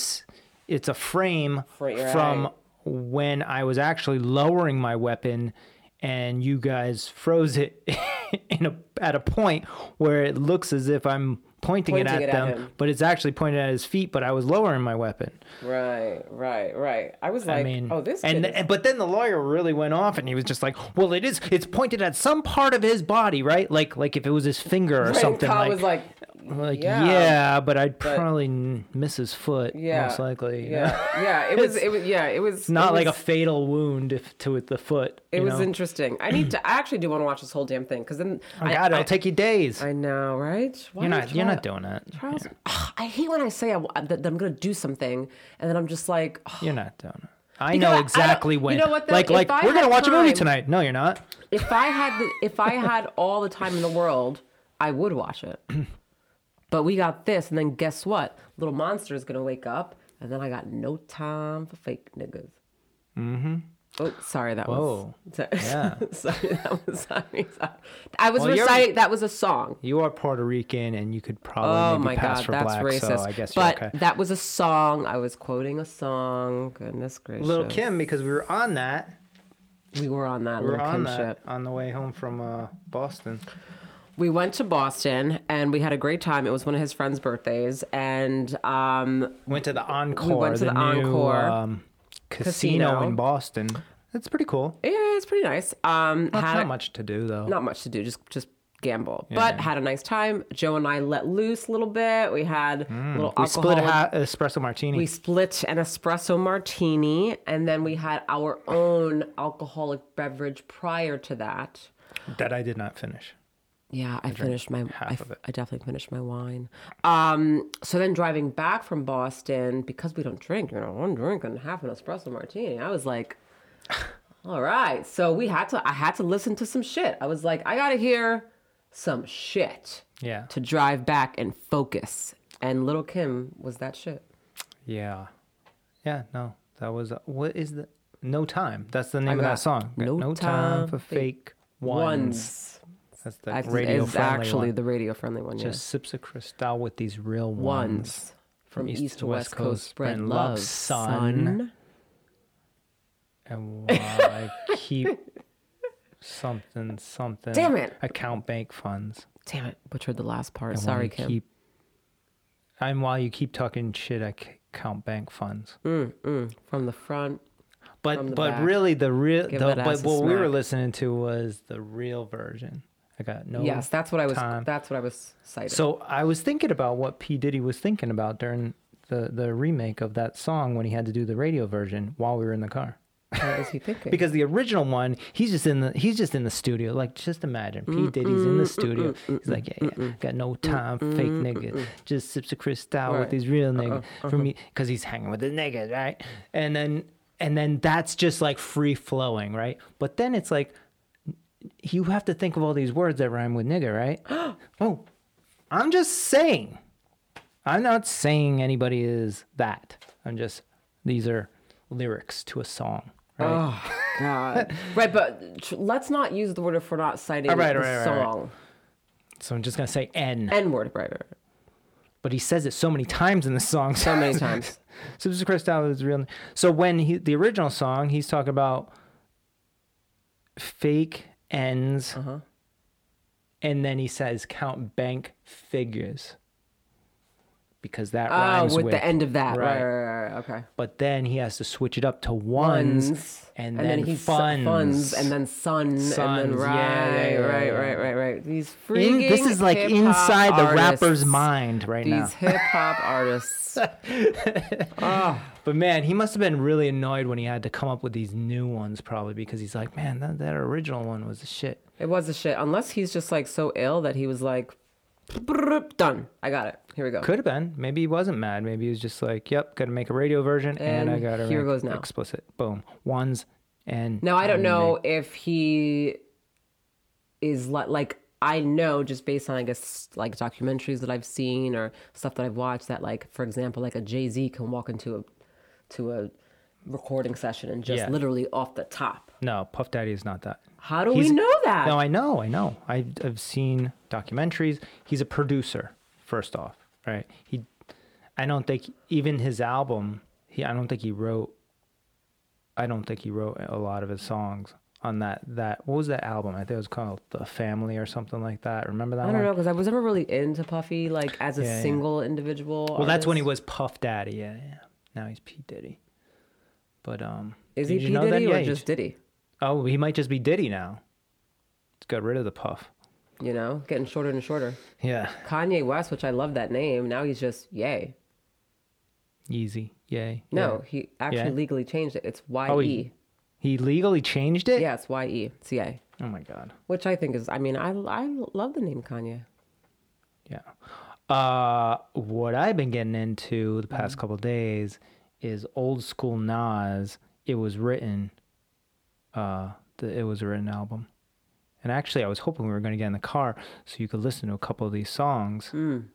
S3: it's a frame from. When I was actually lowering my weapon, and you guys froze it in a at a point where it looks as if I'm pointing, it at
S1: it
S3: them,
S1: him.
S3: but it's actually pointed at his feet. But I was lowering my weapon.
S1: right, right, right. I was like,
S3: I mean,
S1: oh, this
S3: and,
S1: is-
S3: and but then the lawyer really went off, and he was just like, "Well, it is. It's pointed at some part of his body, right? Like like if it was his finger or
S1: Right,
S3: something.
S1: Kyle
S3: like,
S1: was like,
S3: like
S1: yeah,
S3: yeah, but I'd probably n miss his foot
S1: yeah,
S3: most likely.
S1: yeah, yeah. It was, it was, yeah, it was
S3: Not
S1: it
S3: like a fatal wound if, to the foot.
S1: It
S3: you
S1: was
S3: know?
S1: interesting. I need to. I actually do want to watch this whole damn thing because then
S3: Oh
S1: I,
S3: God,
S1: I,
S3: it'll take you days.
S1: I know, right? Why
S3: you're not. You're not doing that.
S1: trials- Ugh, I hate when I say I, uh, that, that I'm going to do something and then I'm just like,
S3: You're not doing it. I
S1: Because I- I
S3: know exactly
S1: you
S3: when.
S1: know what, though?
S3: like
S1: If
S3: like
S1: I
S3: we're gonna watch a movie tonight. No, you're not.
S1: if I had the, if I had all the time in the world, I would watch it. but we got this, and then guess what? Little monster is gonna wake up, and then I got no time for fake niggas. Mm-hmm. Oh, sorry, that
S3: Whoa.
S1: was. Sorry,
S3: Yeah.
S1: sorry, that was. Sorry, sorry. I was
S3: Well,
S1: reciting. That was a song.
S3: You are Puerto Rican, and you could probably
S1: Oh my
S3: pass
S1: god,
S3: for
S1: that's
S3: black.
S1: racist.
S3: So I guess
S1: but
S3: you're okay.
S1: that was a song. I was quoting a song. Goodness gracious.
S3: Little Kim, because we were on that.
S1: We were on that
S3: We were
S1: little
S3: on
S1: Kim
S3: that on the way home from uh, Boston.
S1: We went to Boston and we had a great time. It was one of his friends' birthdays, and um,
S3: Went to the Encore.
S1: We went to the
S3: new,
S1: Encore
S3: um, casino,
S1: casino.
S3: in Boston. That's pretty cool.
S1: yeah, it's pretty nice. Um,
S3: Not,
S1: had
S3: not much to do though.
S1: not much to do, just just gamble, but had a nice time. Joe and I let loose a little bit. We had a little
S3: Mm. we split ha- espresso martini.
S1: we split an espresso martini, and then we had our own alcoholic beverage prior to that.
S3: that I did not finish.
S1: Yeah, I finished my. I. I definitely finished my wine. Um, so then driving back from Boston because we don't drink, you know, one drink and half an espresso martini. I was like, all right. So we had to. I had to listen to some shit. I was like, I gotta hear some shit
S3: Yeah.
S1: to drive back and focus. And Little Kim was that shit.
S3: Yeah. Yeah. No, that was uh, what is the no time? That's the name of that song.
S1: No Time
S3: for
S1: for
S3: fake ones.
S1: Ones.
S3: That's the
S1: That's
S3: radio
S1: is
S3: friendly
S1: actually
S3: one.
S1: the radio friendly one.
S3: Just
S1: yeah.
S3: sips of Cristal with these real ones.
S1: Ones. From east, to west coast, spread love,
S3: son.
S1: son.
S3: And while I keep something something.
S1: Damn it.
S3: Account bank funds.
S1: Damn it, butchered the last part.
S3: And
S1: Sorry, Kim.
S3: Keep, and while you keep talking shit, I count bank funds.
S1: Mm, mm. From the front.
S3: But
S1: From
S3: but
S1: back.
S3: really the real the, but what we were listening to was the real version. I got no
S1: yes, that's what I was.
S3: time.
S1: That's what I was citing.
S3: So I was thinking about what P Diddy was thinking about during the the remake of that song when he had to do the radio version while we were in the car.
S1: What is he thinking?
S3: because the original one, he's just in the he's just in the studio. Like just imagine, P Diddy's in the studio. He's like, yeah, yeah, got no time for fake niggas. Just sips of Cristal with these real niggas uh-huh, for me uh-huh. because he's hanging with the niggas, right? And then and then that's just like free flowing, right? But then it's like you have to think of all these words that rhyme with nigga, right? oh, I'm just saying. I'm not saying anybody is that. I'm just these are lyrics to a song, right?
S1: Oh God! right, but tr- let's not use the word if we're not citing
S3: right,
S1: the
S3: right,
S1: song.
S3: So I'm just gonna say N,
S1: N word, right,
S3: but he says it so many times in the song.
S1: So many times.
S3: so this is Cristal is real. So when he the original song, he's talking about fake ends,
S1: Uh-huh.
S3: and then he says count bank figures because that
S1: Oh,
S3: rhymes
S1: with,
S3: with
S1: the end of that. Right,
S3: right.
S1: right. Okay.
S3: But then he has to switch it up to ones,
S1: Ones,
S3: and, then,
S1: he's
S3: funds.
S1: funds, and then sun, and then right,
S3: yeah,
S1: right, right, right, right. These
S3: In-
S1: freaking
S3: this is like inside the rapper's mind right now.
S1: These hip hop artists. Ah.
S3: But man, he must have been really annoyed when he had to come up with these new ones, probably because he's like, man, that, that original one was a shit.
S1: It was a shit. Unless he's just like so ill that he was like, done. I got it. Here we go.
S3: Could have been. Maybe he wasn't mad. Maybe he was just like, yep, got to make a radio version, and, I got to
S1: here
S3: make
S1: goes now.
S3: explicit. Boom, ones and.
S1: Now I don't
S3: and
S1: know if he is like like I know just based on I guess like documentaries that I've seen or stuff that I've watched that like for example like a Jay Z can walk into a to a recording session and just
S3: Yeah.
S1: literally off the top.
S3: No, Puff Daddy is not that.
S1: How do
S3: He's-
S1: we know that?
S3: No, I know, I know. I, I've seen documentaries. He's a producer, first off, right? He, I don't think even his album. He, I don't think he wrote. I don't think he wrote a lot of his songs on that. That what was that album? I think it was called The Family or something like that. Remember that
S1: I don't know because I was never really into Puffy like as a
S3: Yeah, yeah.
S1: single individual.
S3: Well, that's when he was Puff Daddy. Yeah, yeah. Now he's P Diddy. But um,
S1: Is he P? Diddy or
S3: he
S1: just Diddy?
S3: Oh, he might just be Diddy now. He's got rid of the Puff.
S1: You know, getting shorter and shorter.
S3: Yeah,
S1: Kanye West, which I love that name. Now he's just Yay.
S3: Yeezy. Yay.
S1: No,
S3: Yeah.
S1: he actually
S3: Yeah.
S1: legally changed it. It's Y E.
S3: Oh, he- He legally changed it.
S1: Yeah, it's Y E. It's Yay.
S3: Oh my god.
S1: Which I think is, I mean, I, I love the name Kanye.
S3: Yeah. Uh, what I've been getting into the
S1: Mm-hmm.
S3: past couple days is old school Nas. It was written. Uh, the it was a written album, and actually, I was hoping we were going to get in the car so you could listen to a couple of these songs.
S1: Mm.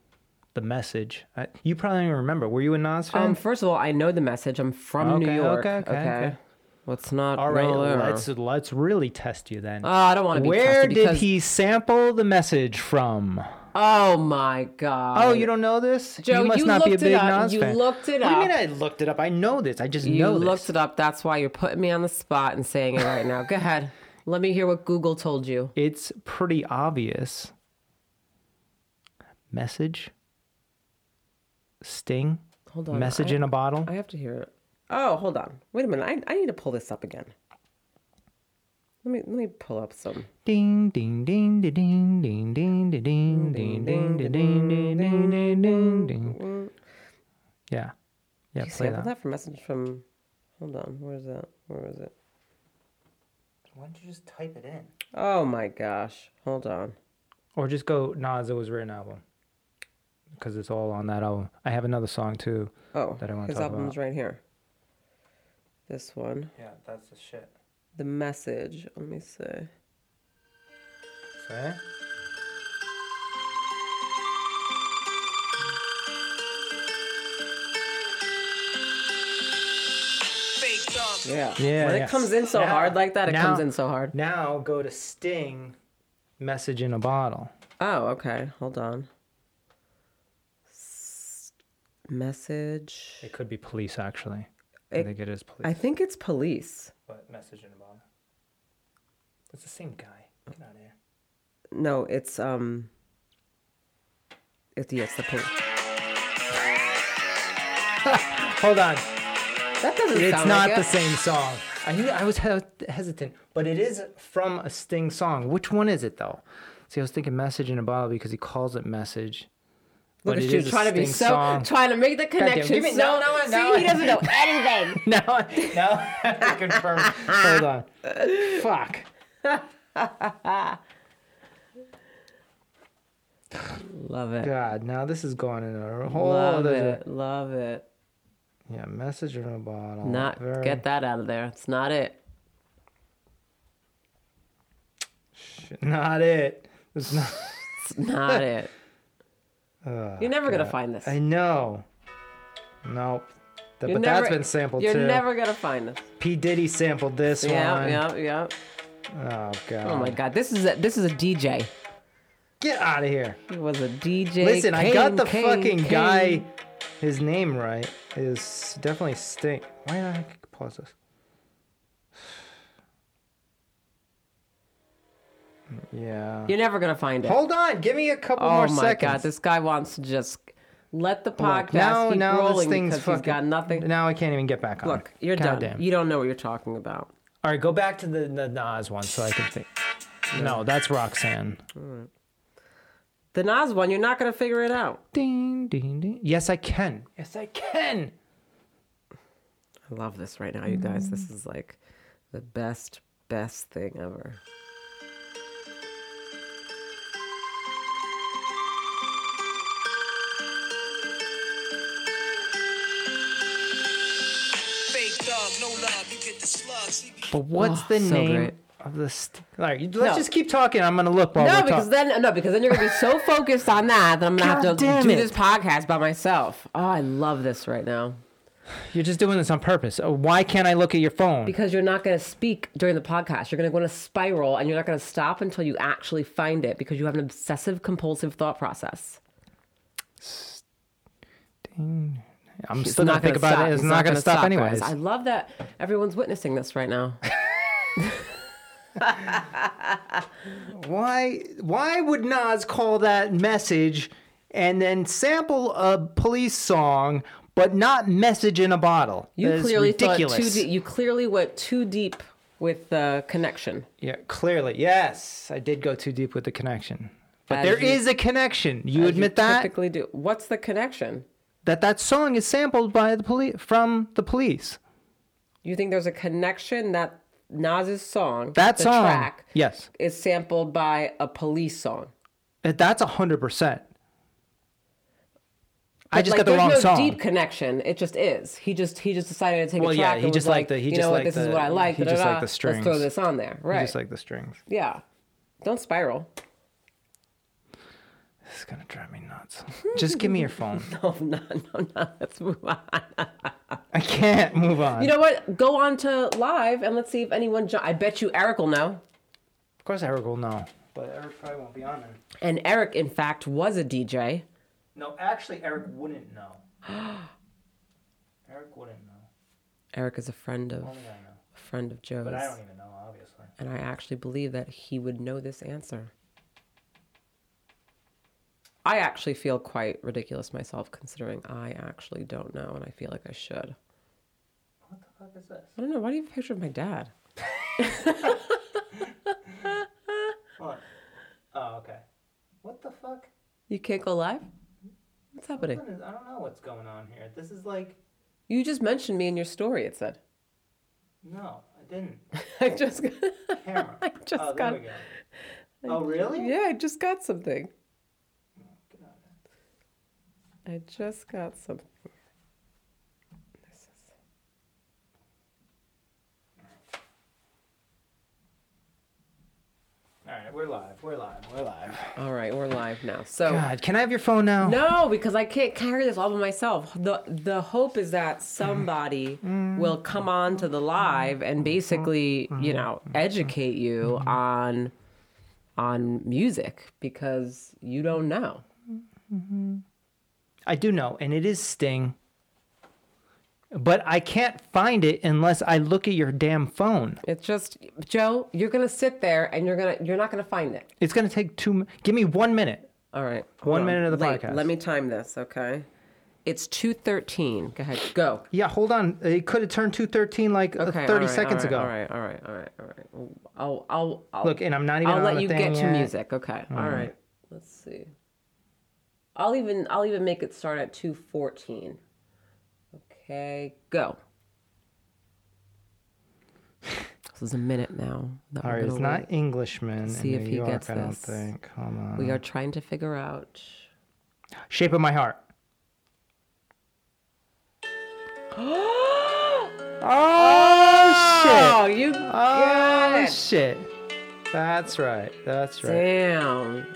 S3: The message. I, you probably don't even remember. Were you a Nas fan?
S1: Um, first of all, I know the message. I'm from New York.
S3: okay, okay, okay.
S1: Let's not.
S3: All right, let's let's really test you then.
S1: Oh, I don't want to be
S3: Where did
S1: because-
S3: he sample the message from?
S1: Oh my god.
S3: Oh, you don't know this?
S1: Joe,
S3: you must
S1: you
S3: not be a
S1: looked it
S3: big
S1: up.
S3: Nas
S1: You
S3: fan.
S1: looked it
S3: What do you mean. I looked it up? I know this. I just
S1: You
S3: know
S1: looked
S3: this.
S1: it up. That's why you're putting me on the spot and saying it right now. Go ahead. Let me hear what Google told you.
S3: It's pretty obvious. Message. Sting.
S1: Hold on.
S3: Message
S1: I,
S3: in a bottle.
S1: I have to hear it. Oh, hold on. Wait a minute. I, I need to pull this up again. Let me let me pull up some.
S3: Ding ding ding ding ding ding ding ding ding ding ding ding ding ding ding ding ding ding. Yeah. Yeah, play that.
S1: that from message from. Hold on. Where's that? Where is it?
S3: Why don't you just type it in?
S1: Oh my gosh. Hold on.
S3: Or just go Nas It Was Written album. Because it's all on that album. I have another song too.
S1: Oh,
S3: That I wanna
S1: his
S3: talk
S1: album's
S3: about.
S1: right here. This one.
S3: Yeah, that's the shit.
S1: The message. Let me see.
S3: Okay.
S1: Yeah.
S3: Yeah,
S1: When
S3: yeah.
S1: it comes in so
S3: Now-
S1: hard like that, it
S3: now-
S1: comes in so hard.
S3: Now go to Sting, Message in a Bottle.
S1: Oh, okay. Hold on. S- Message.
S3: It could be police, actually. I think it is police.
S1: I think it's police.
S3: but Message in a Bottle. It's the same guy. Get out of here.
S1: No, it's um. It's yes, the police.
S3: Hold on.
S1: That doesn't
S3: It's
S1: sound
S3: not
S1: like
S3: the
S1: it.
S3: same song. I, knew- I was he- hesitant, but it is from a Sting song. Which one is it, though? See, I was thinking Message in a Bottle because he calls it Message.
S1: Look
S3: but
S1: at you trying to be so
S3: song.
S1: trying to make the
S3: damn,
S1: connection.
S3: give me-
S1: so,
S3: no, no,
S1: see,
S3: no.
S1: he doesn't know anything.
S3: No, no, I confirm. Hold on. Fuck.
S1: Love it.
S3: God, now this is going in a whole
S1: Love
S3: other.
S1: it. Love it.
S3: Yeah, message in a bottle.
S1: Not
S3: Very-
S1: get that out of there. It's not it.
S3: Shit, Not it. It's not.
S1: It's not it.
S3: Oh,
S1: You're never gonna find this.
S3: I know. Nope. Th-
S1: You're
S3: but
S1: never-
S3: that's been sampled too.
S1: You're never gonna find this.
S3: P Diddy sampled this
S1: Yeah,
S3: one.
S1: yeah, yeah.
S3: Oh god.
S1: Oh my god, this is a this is a DJ.
S3: Get out of here.
S1: He was a DJ.
S3: Listen, I got the
S1: Kane,
S3: fucking
S1: Kane.
S3: guy. His name right is definitely Sting. Why did I pause this? Yeah.
S1: You're never gonna find it.
S3: Hold on, give me a couple
S1: oh
S3: more
S1: my
S3: seconds.
S1: god, this guy wants to just let the
S3: Look,
S1: podcast
S3: now,
S1: keep
S3: now this
S1: rolling
S3: thing's
S1: because
S3: fucking.
S1: he's got nothing.
S3: Now I can't even get back on.
S1: Look, you're
S3: God
S1: done.
S3: damn.
S1: You don't know what you're talking about.
S3: All right, go back to the, the Nas one so I can think. No, that's Roxanne.
S1: The Nas one, you're not gonna figure it out.
S3: Ding, ding, ding. Yes, I can. Yes, I can.
S1: I love this right now, you guys. This is like the best, best thing ever.
S4: Fake dog, no love, you get the slugs. He be
S3: But what's
S1: Oh,
S3: the
S1: so
S3: name
S1: great.
S3: Of the? St- All right, let's
S1: No.
S3: just keep talking. I'm gonna look while
S1: no,
S3: we're
S1: because
S3: talking.
S1: then no, because then you're gonna be so focused on that that I'm gonna have to do
S3: it.
S1: this podcast by myself. Oh, I love this right now
S3: You're just doing this on purpose. Oh, Why can't I look at your phone?
S1: because you're not gonna speak during the podcast. You're gonna go in a spiral, and you're not gonna stop until you actually find it because you have an obsessive compulsive thought process.
S3: I'm
S1: It's
S3: still gonna think
S1: gonna
S3: about
S1: stop.
S3: it. It's
S1: He's
S3: not, gonna, stop,
S1: guys.
S3: anyways.
S1: I love that everyone's witnessing this right now.
S3: Why? Why would Nas call that message and then sample a police song, but not message in a bottle?
S1: You
S3: That
S1: clearly
S3: ridiculous.
S1: thought too deep. You clearly went too deep with the connection.
S3: Yeah, clearly. Yes, I did go too deep with the connection. But
S1: As
S3: there
S1: you-
S3: is a connection. You admit that
S1: Typically, do. What's the connection?
S3: that that song is sampled by the police from the police.
S1: You think there's a connection that Nas's song,
S3: That
S1: the
S3: song,
S1: track,
S3: yes,
S1: is sampled by a police song?
S3: Uh, that's a hundred percent. I just
S1: like,
S3: got the
S1: there's
S3: wrong
S1: no
S3: song.
S1: deep connection. It just is. He just he just decided to take
S3: Well,
S1: a
S3: yeah,
S1: track.
S3: he
S1: and
S3: just
S1: like,
S3: the- he
S1: you
S3: just
S1: know
S3: liked
S1: this is what I like.
S3: he just liked the
S1: Let's throw this on there. Right.
S3: He Just like the strings.
S1: yeah. Don't spiral.
S3: This is gonna drive me nuts. Just give me your phone.
S1: no, no no no. Let's move on.
S3: I can't move on.
S1: You know what? Go on to live and let's see if anyone. Jo- I bet you Eric will know.
S3: of course Eric will know, but Eric probably won't be on there.
S1: And Eric, in fact, was a DJ.
S3: No, actually, Eric wouldn't know. Eric wouldn't know.
S1: Eric is a friend of
S3: Only I know.
S1: a friend of Joe's.
S3: But I don't even know, obviously.
S1: And I actually believe that he would know this answer. I actually feel quite ridiculous myself considering I actually don't know and I feel like I should.
S3: What the fuck is this?
S1: I don't know. Why do you have a picture of my dad?
S3: What? Oh, okay. What the fuck?
S1: You can't go live? What's happening?
S3: Is- I don't know what's going on here. This is like,
S1: You just mentioned me in your story, it said.
S3: no, I didn't.
S1: I just got.
S3: Camera.
S1: I just
S3: oh,
S1: got-
S3: there we go. Oh, really?
S1: Yeah, I just got something.
S3: Get out of there.
S1: I just got something. This is...
S3: All right, we're live. We're live. We're live.
S1: All right, we're live now. So.
S3: God, can I have your phone now?
S1: No, because I can't carry this all by myself. the The hope is that somebody mm. will come on to the live and basically, mm-hmm. you know, mm-hmm. educate you mm-hmm. on on music because you don't know.
S3: I do know, and it is Sting. But I can't find it unless I look at your damn phone.
S1: It's just Joe, you're gonna sit there and you're gonna you're not gonna find it.
S3: It's gonna take two. mi- Give me one minute.
S1: All right, hold
S3: One
S1: on.
S3: minute of the
S1: Wait,
S3: podcast.
S1: Let me time this, okay? It's two thirteen. Go ahead, go.
S3: Yeah, hold on. It could have turned two thirteen like uh,
S1: Okay,
S3: thirty
S1: right,
S3: seconds
S1: all right,
S3: ago.
S1: All right, all right, all right, all right. I'll I'll, I'll
S3: Look, and I'm not even
S1: I'll
S3: on
S1: let
S3: the
S1: you
S3: thing
S1: get to
S3: yet.
S1: music. Okay. All right. Let's see. I'll even I'll even make it start at 214. Okay, go. This is a minute now. that
S3: All
S1: we're
S3: right, it's
S1: gonna
S3: not
S1: wait.
S3: Englishman
S1: See
S3: in
S1: if
S3: New
S1: he
S3: York,
S1: gets
S3: I don't
S1: this.
S3: think. Hold on.
S1: We are trying to figure out.
S3: Shape of My Heart. Oh, oh, shit.
S1: Oh, got
S3: Oh,
S1: it.
S3: shit. That's right. That's right.
S1: Damn.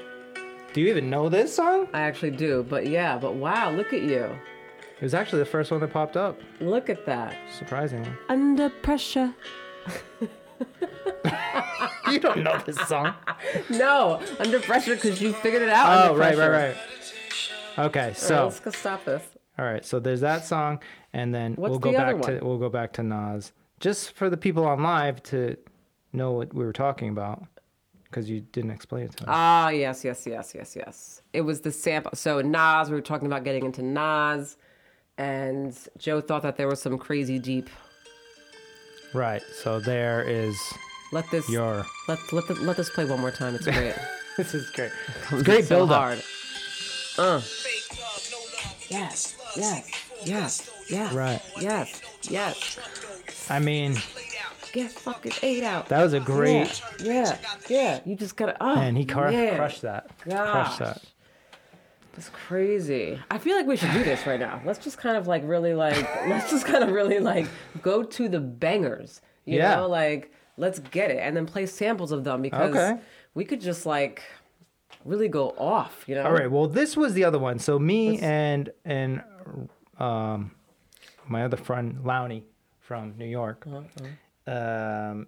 S3: Do you even know this song?
S1: I actually do, but yeah, but wow, look at you.
S3: It was actually the first one that popped up,
S1: Look at that.
S3: surprisingly.
S1: Under pressure.
S3: you don't know this song.
S1: No, under pressure because you figured it out.
S3: oh,
S1: under
S3: right, right,
S1: pressure.
S3: right. Okay,
S1: All right,
S3: so
S1: let's stop this.
S3: all right, so there's that song, and then
S1: What's
S3: we'll go
S1: the other
S3: back to we'll go back to Nas, just for the people on live to know what we were talking about, because you didn't explain it to them.
S1: Ah, yes, yes, yes, yes, yes. It was the sample. So Nas, we were talking about getting into Nas, and Joe thought that there was some crazy deep.
S3: right. So there is
S1: Let this
S3: your.
S1: let let the, let this play one more time. It's great.
S3: This is great.
S1: it's
S3: great
S1: so
S3: build up.
S1: hard. Uh.
S4: Fake love, no
S1: Yes,
S4: get the slugs,
S1: yes, yes, yes,
S3: Right.
S1: yes, yes.
S3: I mean.
S1: Get fucking eight out.
S3: that was a great.
S1: Yeah, yeah, yeah. You just gotta. Oh,
S3: And he car- crushed that.
S1: Gosh.
S3: Crushed that.
S1: It's crazy. I feel like we should do this right now. Let's just kind of like really like let's just kind of really like go to the bangers. You
S3: Yeah.
S1: know, like let's get it and then play samples of them because
S3: Okay.
S1: we could just like really go off, you know?
S3: All right. Well, this was the other one. So me
S1: Let's-
S3: and and um, my other friend Lowney from New York, um,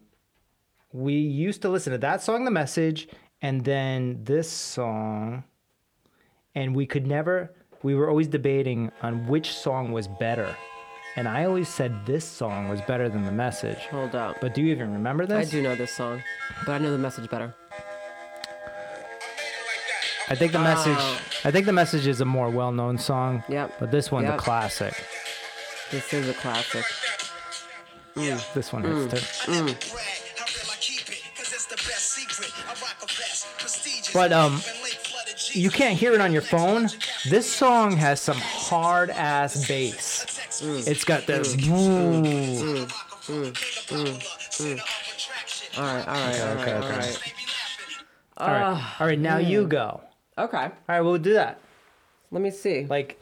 S3: we used to listen to that song, "The Message," and then this song, and we could never. We were always debating on which song was better, and I always said this song was better than "The Message."
S1: Hold up.
S3: But do you even remember this?
S1: I do know this song, but I know the message better.
S3: I think the message. I think the message is a more well-known song.
S1: Yep.
S3: But this one's a classic.
S1: This is a classic.
S3: This one mm. hits too. Mm.
S4: Brag, how real I keep it, 'cause it's the best secret. I rock a vest, prestigious.
S3: But, um,
S4: Even late flooded Jeep.
S3: You can't hear it on your phone. This song has some hard ass bass. Mm. It's got this.
S1: Mm. All right, all right, all right,
S3: okay,
S1: all
S3: okay.
S1: right.
S3: All right, ah, all right. Now you go.
S1: Okay,
S3: All right, we'll do that.
S1: let me see.
S3: Like,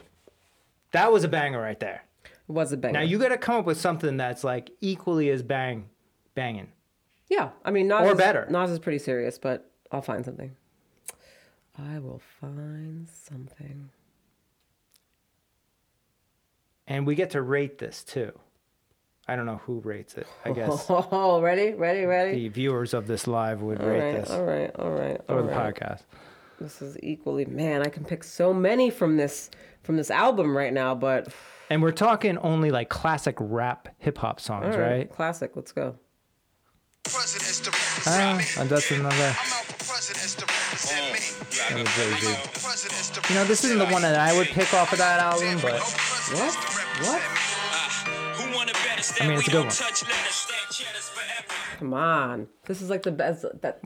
S3: that was a banger right there.
S1: Was a banger.
S3: Now you got to come up with something that's like equally as bang, banging.
S1: Yeah, I mean, Nas
S3: Or
S1: is,
S3: better.
S1: Nas is pretty serious, but I'll find something. I will find something.
S3: And we get to rate this too. I don't know who rates it. I guess
S1: Oh, ready, ready, ready.
S3: the viewers of this live would
S1: All
S3: rate
S1: right,
S3: this
S1: all right, all right, all
S3: or the
S1: right.
S3: podcast.
S1: This is equally man. I can pick so many from this from this album right now, but
S3: And we're talking only like classic rap hip hop songs,
S1: all right,
S3: right?
S1: classic. Let's go.
S3: Ah, and that's another.
S4: I'm out for presidents to represent me.
S3: Another Jay-Z.
S4: I'm out for presidents to
S3: You know, this isn't the one that I would pick off of that album, but
S1: What? What?
S4: Who wanna bet us
S3: I mean, it's a good one.
S1: Come on. This is like the best. That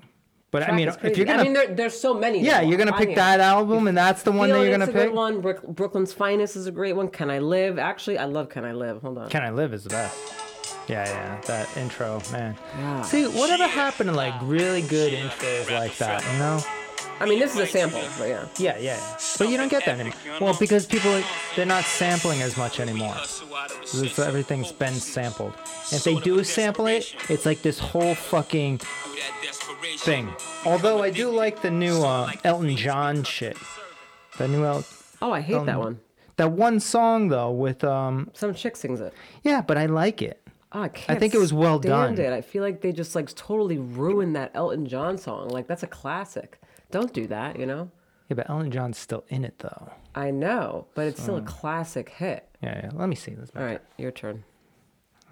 S3: but I mean, if you're gonna,
S1: I mean, there, there's so many.
S3: yeah, you're gonna pick that album, and that's the one that you're gonna
S1: a
S3: pick.
S1: good one. Brook- Brooklyn's Finest is a great one. Can I Live? Actually, I love Can I Live. Hold on.
S3: Can I Live is the best. Yeah, yeah, that intro, man.
S1: Yeah.
S3: See, whatever happened to like really good intros like that, you know?
S1: I mean, this is a sample, but yeah.
S3: Yeah, yeah. But you don't get that anymore. Well, because people they're not sampling as much anymore. It's, everything's been sampled. If they do sample it, it's like this whole fucking thing. Although I do like the new uh, Elton John shit. The new El-
S1: Oh, I hate that
S3: Um,
S1: one.
S3: that one song though with um
S1: Some chick sings it.
S3: yeah, but I like it.
S1: Oh, I can't.
S3: think it was well done.
S1: It. I feel like they just like totally ruined that Elton John song. Like that's a classic. Don't do that. You know.
S3: Yeah, but Elton John's still in it though.
S1: I know, but it's still a classic hit.
S3: Yeah, yeah. Let me see this.
S1: All right, your turn.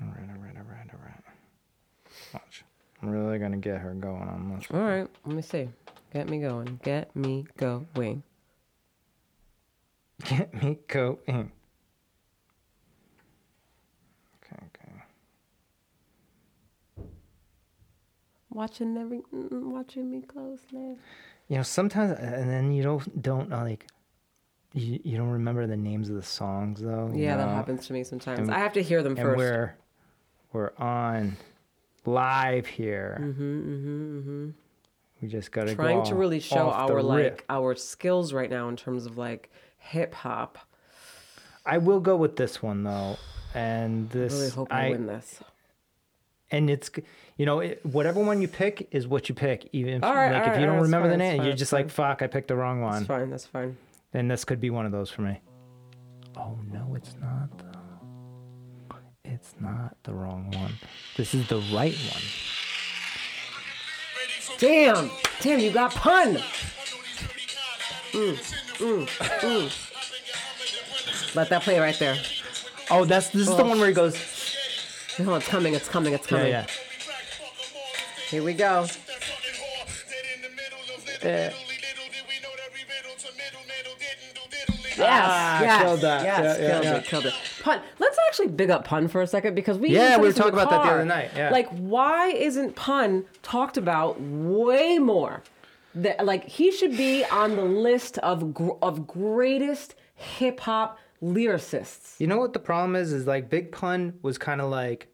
S3: All right, all right, all right, all right. Watch. I'm really gonna get her going on this.
S1: All right, let me see. Get me going. Get me going.
S3: Get me going. Okay, okay.
S1: Watching every, mm, watching me closely.
S3: You know, sometimes, and then you don't don't uh, like you, you don't remember the names of the songs though.
S1: Yeah, that happens to me sometimes.
S3: And-
S1: I have to hear them
S3: And
S1: first.
S3: we're we're on live here.
S1: Mm-hmm, mm-hmm, mm-hmm.
S3: We just gotta
S1: Trying
S3: go
S1: to really show our like
S3: rip.
S1: our skills right now in terms of like hip hop.
S3: I will go with this one though, and this I
S1: really hope I,
S3: I
S1: win this.
S3: and it's you know it, whatever one you pick is what you pick. Even if,
S1: right,
S3: like if
S1: right,
S3: you don't
S1: right,
S3: remember the
S1: fine, it's
S3: name,
S1: fine,
S3: you're just
S1: fine.
S3: like fuck. I picked the wrong one.
S1: That's fine. That's fine.
S3: Then this could be one of those for me. Oh no, it's not though. It's not the wrong one. This is the right one.
S1: Damn, damn, you got pun. Mm, mm, mm. Let that play right there.
S3: Oh, that's this is the
S1: Oh.
S3: one where he goes.
S1: No, it's coming. It's coming. It's coming.
S3: Yeah, yeah.
S1: Here we go. Yes,
S3: Ah,
S1: yes,
S3: killed that.
S1: yes,
S3: Yeah, yeah,
S1: killed
S3: yeah.
S1: it, killed it. Pun. Let's actually big up pun for a second because we
S3: Yeah,
S1: even said
S3: we were
S1: this in
S3: talking about that the
S1: car.
S3: other night, yeah.
S1: Like, why isn't pun talked about way more? That like he should be on the list of gr- of greatest hip hop lyricists.
S3: You know what the problem is? Is like Big Pun was kind of like,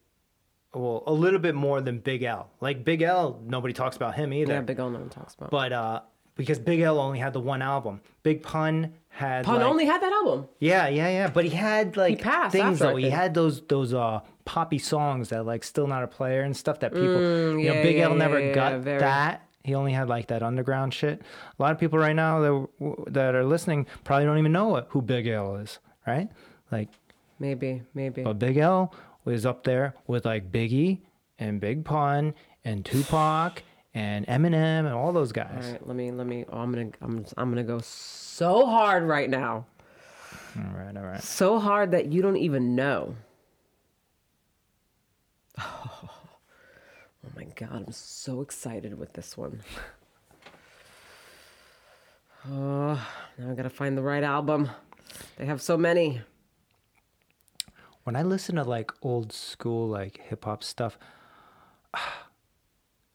S3: well, a little bit more than Big L. Like Big L, nobody talks about him either.
S1: Yeah, Big L no one talks about.
S3: But uh, because Big L only had the one album, Big Pun had
S1: Pun
S3: like-
S1: only had that album.
S3: Yeah, yeah, yeah. But he had like
S1: passed
S3: things though. He had those those uh poppy songs that like still not a player and stuff that people you
S1: yeah,
S3: know Big
S1: yeah,
S3: L never
S1: yeah,
S3: got
S1: very.
S3: that. He only had like that underground shit. A lot of people right now that that are listening probably don't even know what, who Big L is, right? Like,
S1: Maybe, maybe.
S3: but Big L was up there with like Biggie and Big Pun and Tupac and Eminem and all those guys.
S1: All right, let me let me. Oh, I'm gonna I'm I'm gonna go so hard right now,
S3: All right, all right.
S1: so hard that you don't even know. Oh, my god, I'm so excited with this one. Oh, now I gotta find the right album. They have so many.
S3: When I listen to like old school like hip hop stuff,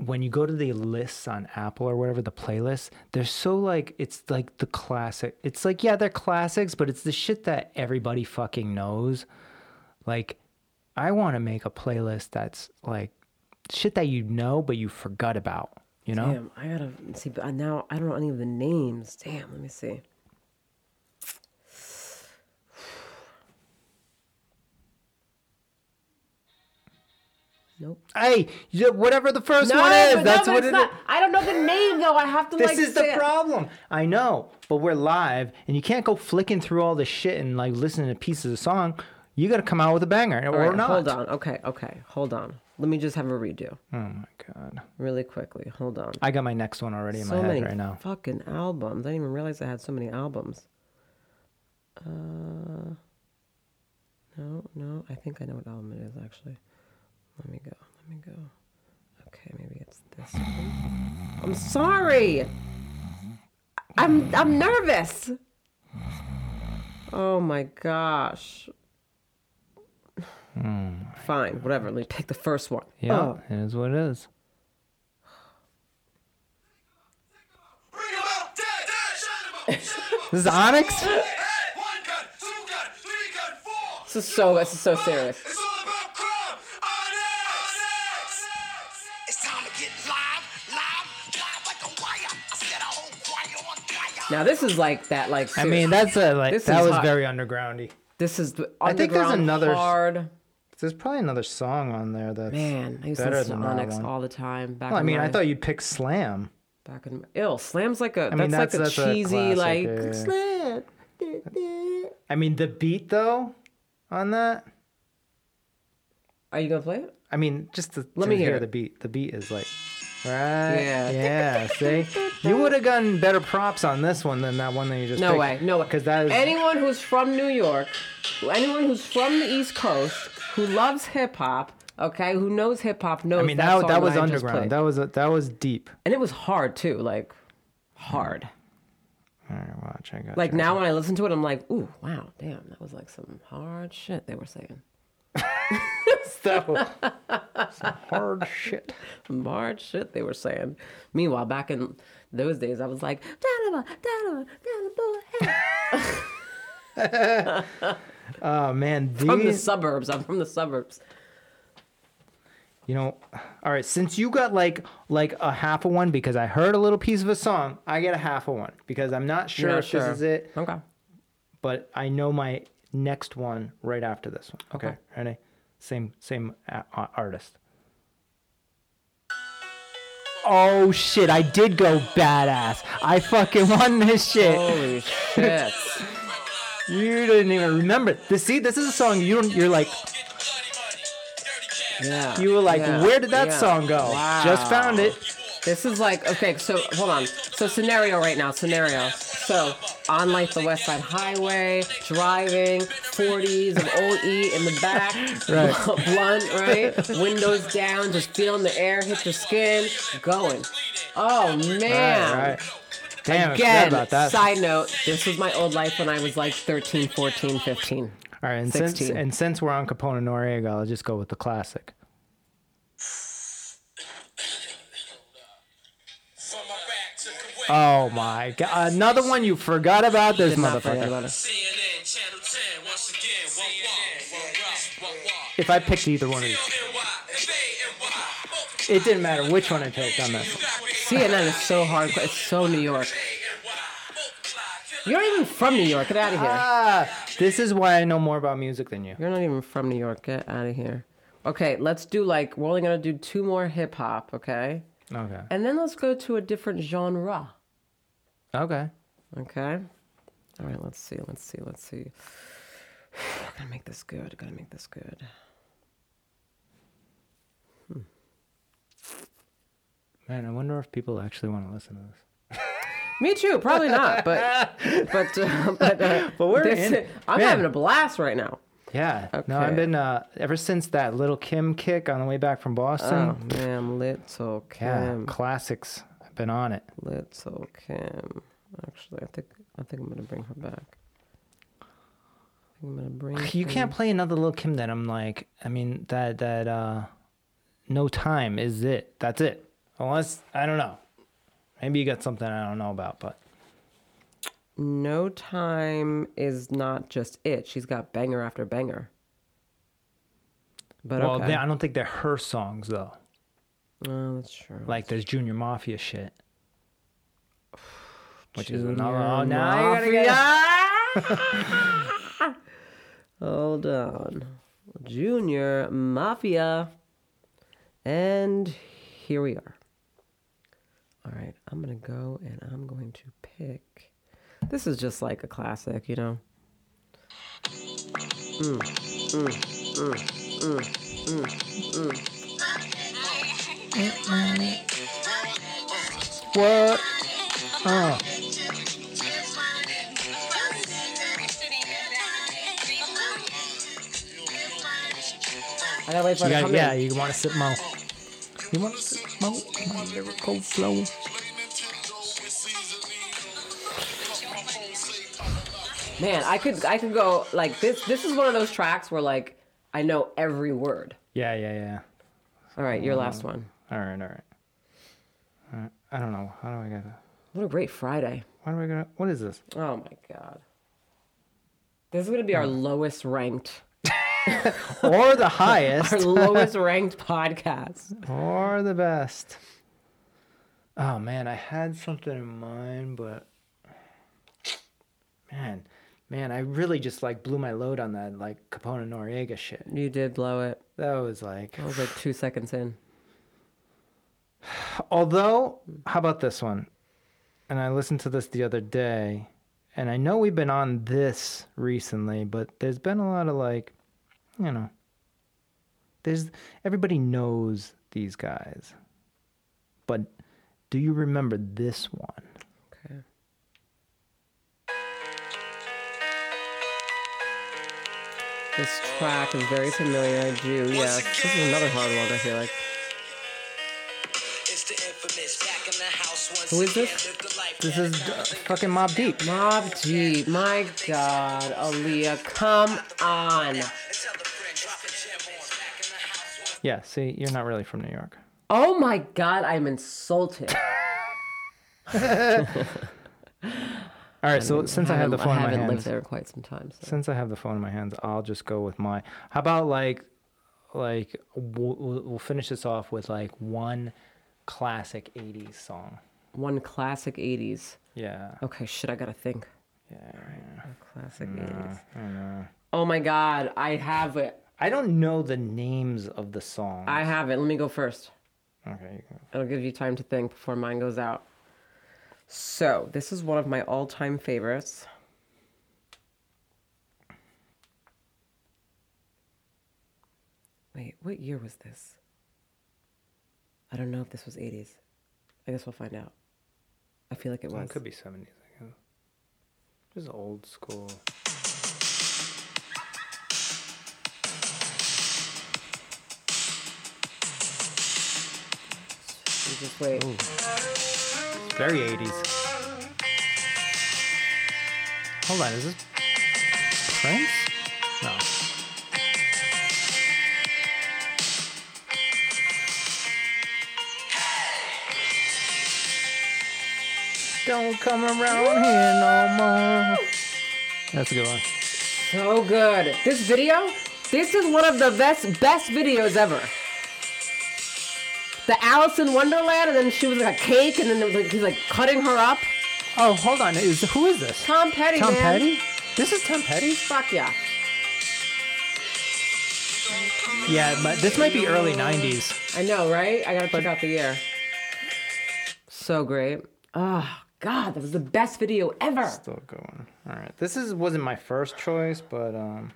S3: when you go to the lists on Apple or whatever the playlists, they're so like it's like the classic. It's like yeah, they're classics, but it's the shit that everybody fucking knows. Like I want to make a playlist that's like shit that you know but you forgot about, you know?
S1: Damn, I gotta see. But now I don't know any of the names. Damn, let me see. Nope.
S3: Hey, whatever the first
S1: No,
S3: one is, that's
S1: no,
S3: what
S1: it's
S3: it is.
S1: not. I don't know the name though. I have to like
S3: This
S1: like.
S3: is the
S1: it.
S3: problem. I know, but we're live, and you can't go flicking through all the shit and like listening to pieces of song. You got to come out with a banger,
S1: All
S3: or
S1: right,
S3: not.
S1: Hold on. Okay. Okay. Hold on. Let me just have a redo
S3: Oh my god,
S1: really quickly. Hold on.
S3: I got my next one already in
S1: so
S3: my head
S1: many
S3: right now.
S1: fucking albums. I didn't even realize I had so many albums. Uh, no, no. I think I know what album it is actually. Let me go. Let me go. Okay, maybe it's this one. I'm sorry. I'm I'm nervous. Oh my gosh. Hmm. Fine, whatever. Let me pick the first one.
S3: Yeah,
S1: Oh.
S3: it is what it is.
S4: Bring 'em out, dead, dead, shine 'em up, shine 'em up.
S3: This is Onyx.
S4: Hey, one gun, two gun, three gun, four.
S1: This is so this is so serious. Now this is like that like
S3: I mean, that's a like
S1: This
S3: that
S1: is
S3: was
S1: hot.
S3: very undergroundy.
S1: This is the
S3: I think there's another-
S1: hard.
S3: There's probably another song on there that's
S1: Man, I used to listen to Onyx all the time. Back
S3: Well, I mean,
S1: my,
S3: I thought you'd pick Slam.
S1: back in ill Slam's like a
S3: mean,
S1: that's,
S3: that's-
S1: like a
S3: that's a
S1: cheesy
S3: classic,
S1: like
S3: yeah, yeah.
S1: slam.
S3: I mean, the beat though on that.
S1: Are you gonna play it?
S3: I mean, just to,
S1: Let
S3: to
S1: me
S3: hear,
S1: hear it.
S3: the beat. The beat is like, right?
S1: Yeah.
S3: Yeah. See, you would have gotten better props on this one than that one that you just.
S1: No way, no way.
S3: Because that is.
S1: anyone who's from New York, anyone who's from the East Coast, who loves hip hop, okay, who knows hip hop knows
S3: I mean,
S1: that,
S3: that that was
S1: I
S3: underground. That was a, that was deep.
S1: and it was hard too, like hard.
S3: All right, watch. I got.
S1: Like
S3: you.
S1: now when I listen to it, I'm like, ooh, wow, damn, that was like some hard shit they were saying.
S3: so, some hard shit.
S1: Some Hard shit they were saying. Meanwhile, back in those days, I was like, "Dynamo, dynamo, dynamo, boy."
S3: Oh man,
S1: from the
S3: these,
S1: suburbs. I'm from the suburbs.
S3: you know, all right. Since you got like like a half of one because I heard a little piece of a song, I get a half of one because I'm not sure
S1: Yeah,
S3: if this is it,
S1: Okay.
S3: but I know my next one right after this one. Okay,
S1: Okay.
S3: ready? Same same a- a- artist. Oh shit! I did go badass. I fucking won this shit.
S1: Holy shit.
S3: You didn't even remember. This see, this is a song you don't. You're like,
S1: Yeah.
S3: you were like,
S1: yeah,
S3: where did that
S1: yeah.
S3: song go? Just found it.
S1: This is like okay, so hold on. So scenario right now, scenario. So on like the West Side Highway, driving, 40s of old E in the back,
S3: Right.
S1: blunt, right? Windows down, just feeling the air hit your skin, going. Oh man.
S3: Right, right. Damn,
S1: Again,
S3: about that.
S1: side note, this was my old life when I was like 13, 14, 15.
S3: All right, and since
S1: 16.
S3: and since we're on Capone and Noreaga, I'll just go with the classic. Oh my god! Another one you forgot about this
S1: Did not forget
S3: motherfucker.
S1: about it.
S4: CNN Channel 10 once again. Wah, wah, wah, wah, wah, wah.
S3: If I picked either one of these, it didn't matter which one I picked on this.
S1: CNN is so hard. It's so New York. You're not even from New York. Get out of here.
S3: Ah, this is why I know more about music than you.
S1: You're not even from New York. Get out of here. Okay, let's do like we're only gonna do two more hip hop, okay?
S3: Okay.
S1: And then let's go to a different genre.
S3: Okay.
S1: Okay. All right. Let's see. Let's see. Let's see. I Gotta make this good. I Gotta make this good.
S3: Man, I wonder if people actually want to listen to this.
S1: Me too. Probably not. But but uh, but uh,
S3: But we're
S1: this-
S3: in-
S1: I'm
S3: man.
S1: having a blast right now.
S3: Yeah. Okay. No, I've been uh ever since that little Kim kick on the way back from Boston.
S1: Oh man, little
S3: yeah,
S1: Kim,
S3: classics. Been on it.
S1: little Kim. Actually, I think I think I'm gonna bring her back. I think I'm gonna bring.
S3: You
S1: her-
S3: can't play another little Kim that I'm like. I mean that that uh, no time is it. That's it. Unless I don't know. Maybe you got something I don't know about, but
S1: No time is not just it. She's got banger after banger. But
S3: well,
S1: okay.
S3: they, I don't think they're her songs though.
S1: Oh, that's true.
S3: Like there's Junior Mafia shit, which is
S1: Junior
S3: another. Oh, now you gotta get.
S1: Hold on. Junior Mafia. And here we are. All right, I'm going to go and I'm going to pick. This is just like a classic, you know?
S3: Mm, mm, mm, What? Oh,
S1: I gotta wait for
S3: you
S1: it to
S3: got,
S1: come
S3: yeah,
S1: in.
S3: you want to sip mo. You want to sip mo? My lyrical flow.
S1: Man, I could I could go like this. This is one of those tracks where like I know every word.
S3: Yeah, yeah, yeah.
S1: All right, your last um, one.
S3: All right, all right. All right. I don't know. How do I get? that?
S1: What a great Friday.
S3: Why do I get? What is this?
S1: Oh my god. This is gonna be our oh. lowest ranked,
S3: Or the highest.
S1: our lowest ranked podcast.
S3: Or the best. Oh man, I had something in mind, but man, man, I really just like blew my load on that like Capone and Noreaga shit.
S1: You did blow it.
S3: That was like,
S1: I was like two seconds in.
S3: Although, how about this one? And I listened to this the other day, and I know we've been on this recently, but there's been a lot of like, you know, there's everybody knows these guys, but do you remember this one?
S1: Okay. This track is very familiar. I do. Yes. This is another hard one. I feel like. Who is this?
S4: Live the life
S3: This is uh, fucking Mobb Deep.
S1: Mobb Deep. My God, Aaliyah, come on.
S4: and tell a friend, drop a gem on. Back in the
S3: Yeah, see, you're not really from New York.
S1: Oh my god, I'm insulted.
S3: All right, so since I, have the
S1: haven't-
S3: phone in my
S1: haven't
S3: hands,
S1: lived there quite some time. So.
S3: since I have the phone in my hands, I'll just go with my. How about like, like we'll, we'll we'll finish this off with like one classic '80s song.
S1: One classic 80s.
S3: Yeah.
S1: Okay, shit, I gotta think.
S3: Yeah.
S1: Classic 80s.
S3: I know.
S1: Oh my god, I have it.
S3: I don't know the names of the songs.
S1: I have it. Let me go first.
S3: Okay. you go.
S1: It'll give you time to think before mine goes out. So, this is one of my all time favorites. Wait, what year was this? I don't know if this was 80s. I guess we'll find out. I feel like it was.
S3: it could be 70s. I guess. Just old school.
S1: You just wait.
S3: It's very 80s. Hold on, is this Prince? Don't come around here no more. That's a good one.
S1: So good. This video, this is one of the best best videos ever. The Alice in Wonderland, and then she was like a cake, and then there was like, he's like cutting her up.
S3: Oh, hold on. Is who is this?
S1: Tom Petty,
S3: Tom
S1: man.
S3: Petty? This is Tom Petty?
S1: Fuck yeah.
S3: Yeah, but this might be early 90s.
S1: I know, right? I gotta check out the year. So great. Oh God, that was the best video ever.
S3: Still going. All right. This is wasn't my first choice, but um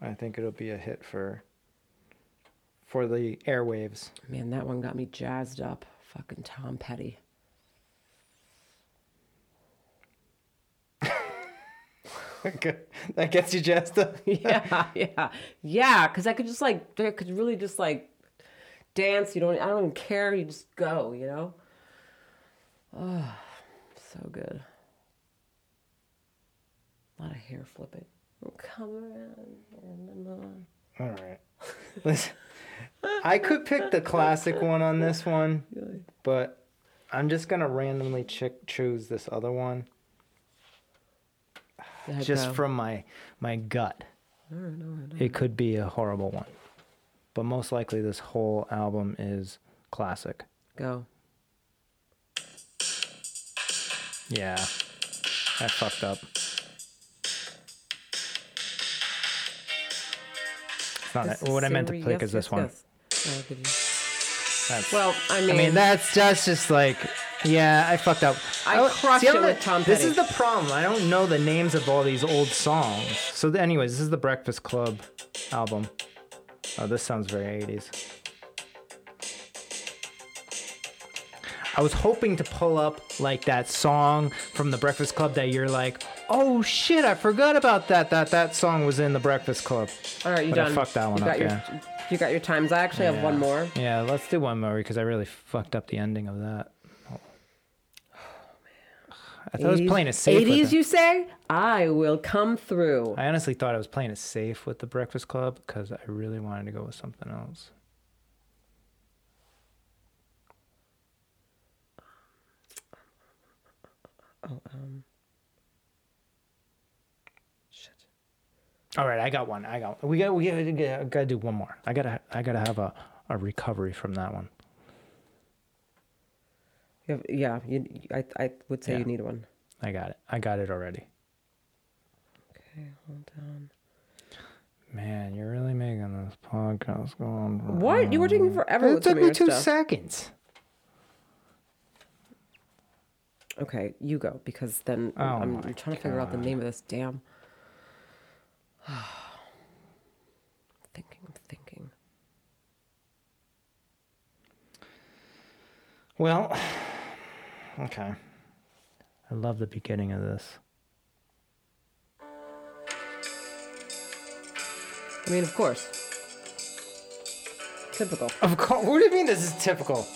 S3: I think it'll be a hit for for the airwaves.
S1: Man, that one got me jazzed up. Fucking Tom Petty.
S3: that gets you jazzed up.
S1: yeah, yeah, yeah. Because I could just like, I could really just like dance. You don't, I don't even care. You just go. You know. Oh, so good. A lot of hair flipping. Come around.
S3: And and all right. Listen, I could pick the classic one on this one, but I'm just gonna randomly ch- choose this other one just
S1: go.
S3: from my my gut. It could be a horrible one, but most likely this whole album is classic.
S1: go.
S3: Yeah, I fucked up. Not
S1: This
S3: what I meant to
S1: Siri-
S3: pick
S1: yes,
S3: is this
S1: yes,
S3: one.
S1: yes. Oh, did you-
S3: That's,
S1: Well, I mean,
S3: I mean, that's that's just like, yeah, I fucked up.
S1: I
S3: don't-
S1: crushed
S3: see,
S1: it with
S3: know-
S1: Tom
S3: This is the problem. I don't know the names of all these old songs. So, anyways, this is the Breakfast Club album. Oh, this sounds very 80s. I was hoping to pull up like that song from the Breakfast Club that you're like, oh shit, I forgot about that. That that song was in the Breakfast Club.
S1: All right, you
S3: But I
S1: done?
S3: fucked that one
S1: you got
S3: up,
S1: Your,
S3: yeah.
S1: You got your times. I actually have one more.
S3: Yeah, let's do one more because I really fucked up the ending of that. Oh, man. I thought I was playing it safe.
S1: 80s,
S3: the-
S1: you say? I will come through.
S3: I honestly thought I was playing it safe with the Breakfast Club because I really wanted to go with something else. Oh, um.
S1: Shit.
S3: All right, I got one. I got. We got. We got. We got to do one more. I gotta. I gotta have a, a recovery from that one.
S1: You have, yeah, you, I, I would say
S3: Yeah.
S1: you need one.
S3: I got it. I got it already.
S1: Okay, hold on.
S3: Man, you're really making this podcast go on. for-
S1: What? You were taking forever
S3: It took me two
S1: stuff.
S3: seconds.
S1: Okay, you go because then
S3: Oh
S1: I'm, I'm trying to figure out the name of this damn. thinking, thinking.
S3: Well, okay. I love the beginning of this.
S1: I mean, of course. Typical.
S3: Of course. What do you mean this is typical?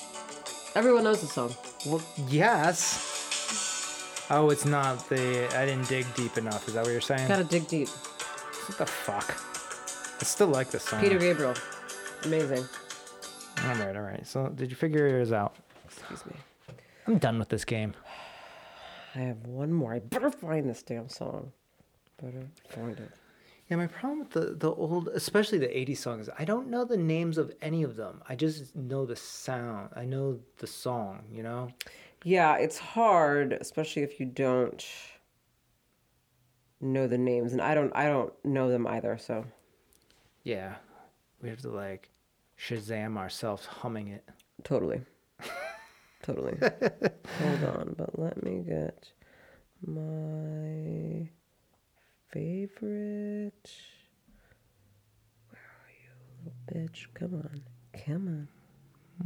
S1: Everyone knows the song.
S3: Well, yes. Oh, it's not the. I didn't dig deep enough. Is that what you're saying?
S1: Gotta dig deep.
S3: What the fuck? I still like this song.
S1: Peter Gabriel. Amazing.
S3: All right, all right. So, did you figure yours out?
S1: Excuse me.
S3: I'm done with this game.
S1: I have one more. I better find this damn song. Better find it.
S3: Yeah, my problem with the, the old, especially the 80s songs, I don't know the names of any of them. I just know the sound. I know the song, you know?
S1: Yeah, it's hard, especially if you don't know the names, and I don't. I don't know them either. So
S3: Yeah. We have to like Shazam ourselves humming it.
S1: totally, totally. Hold on, but let me get my favorite. Where are you, little bitch? Come on, come on.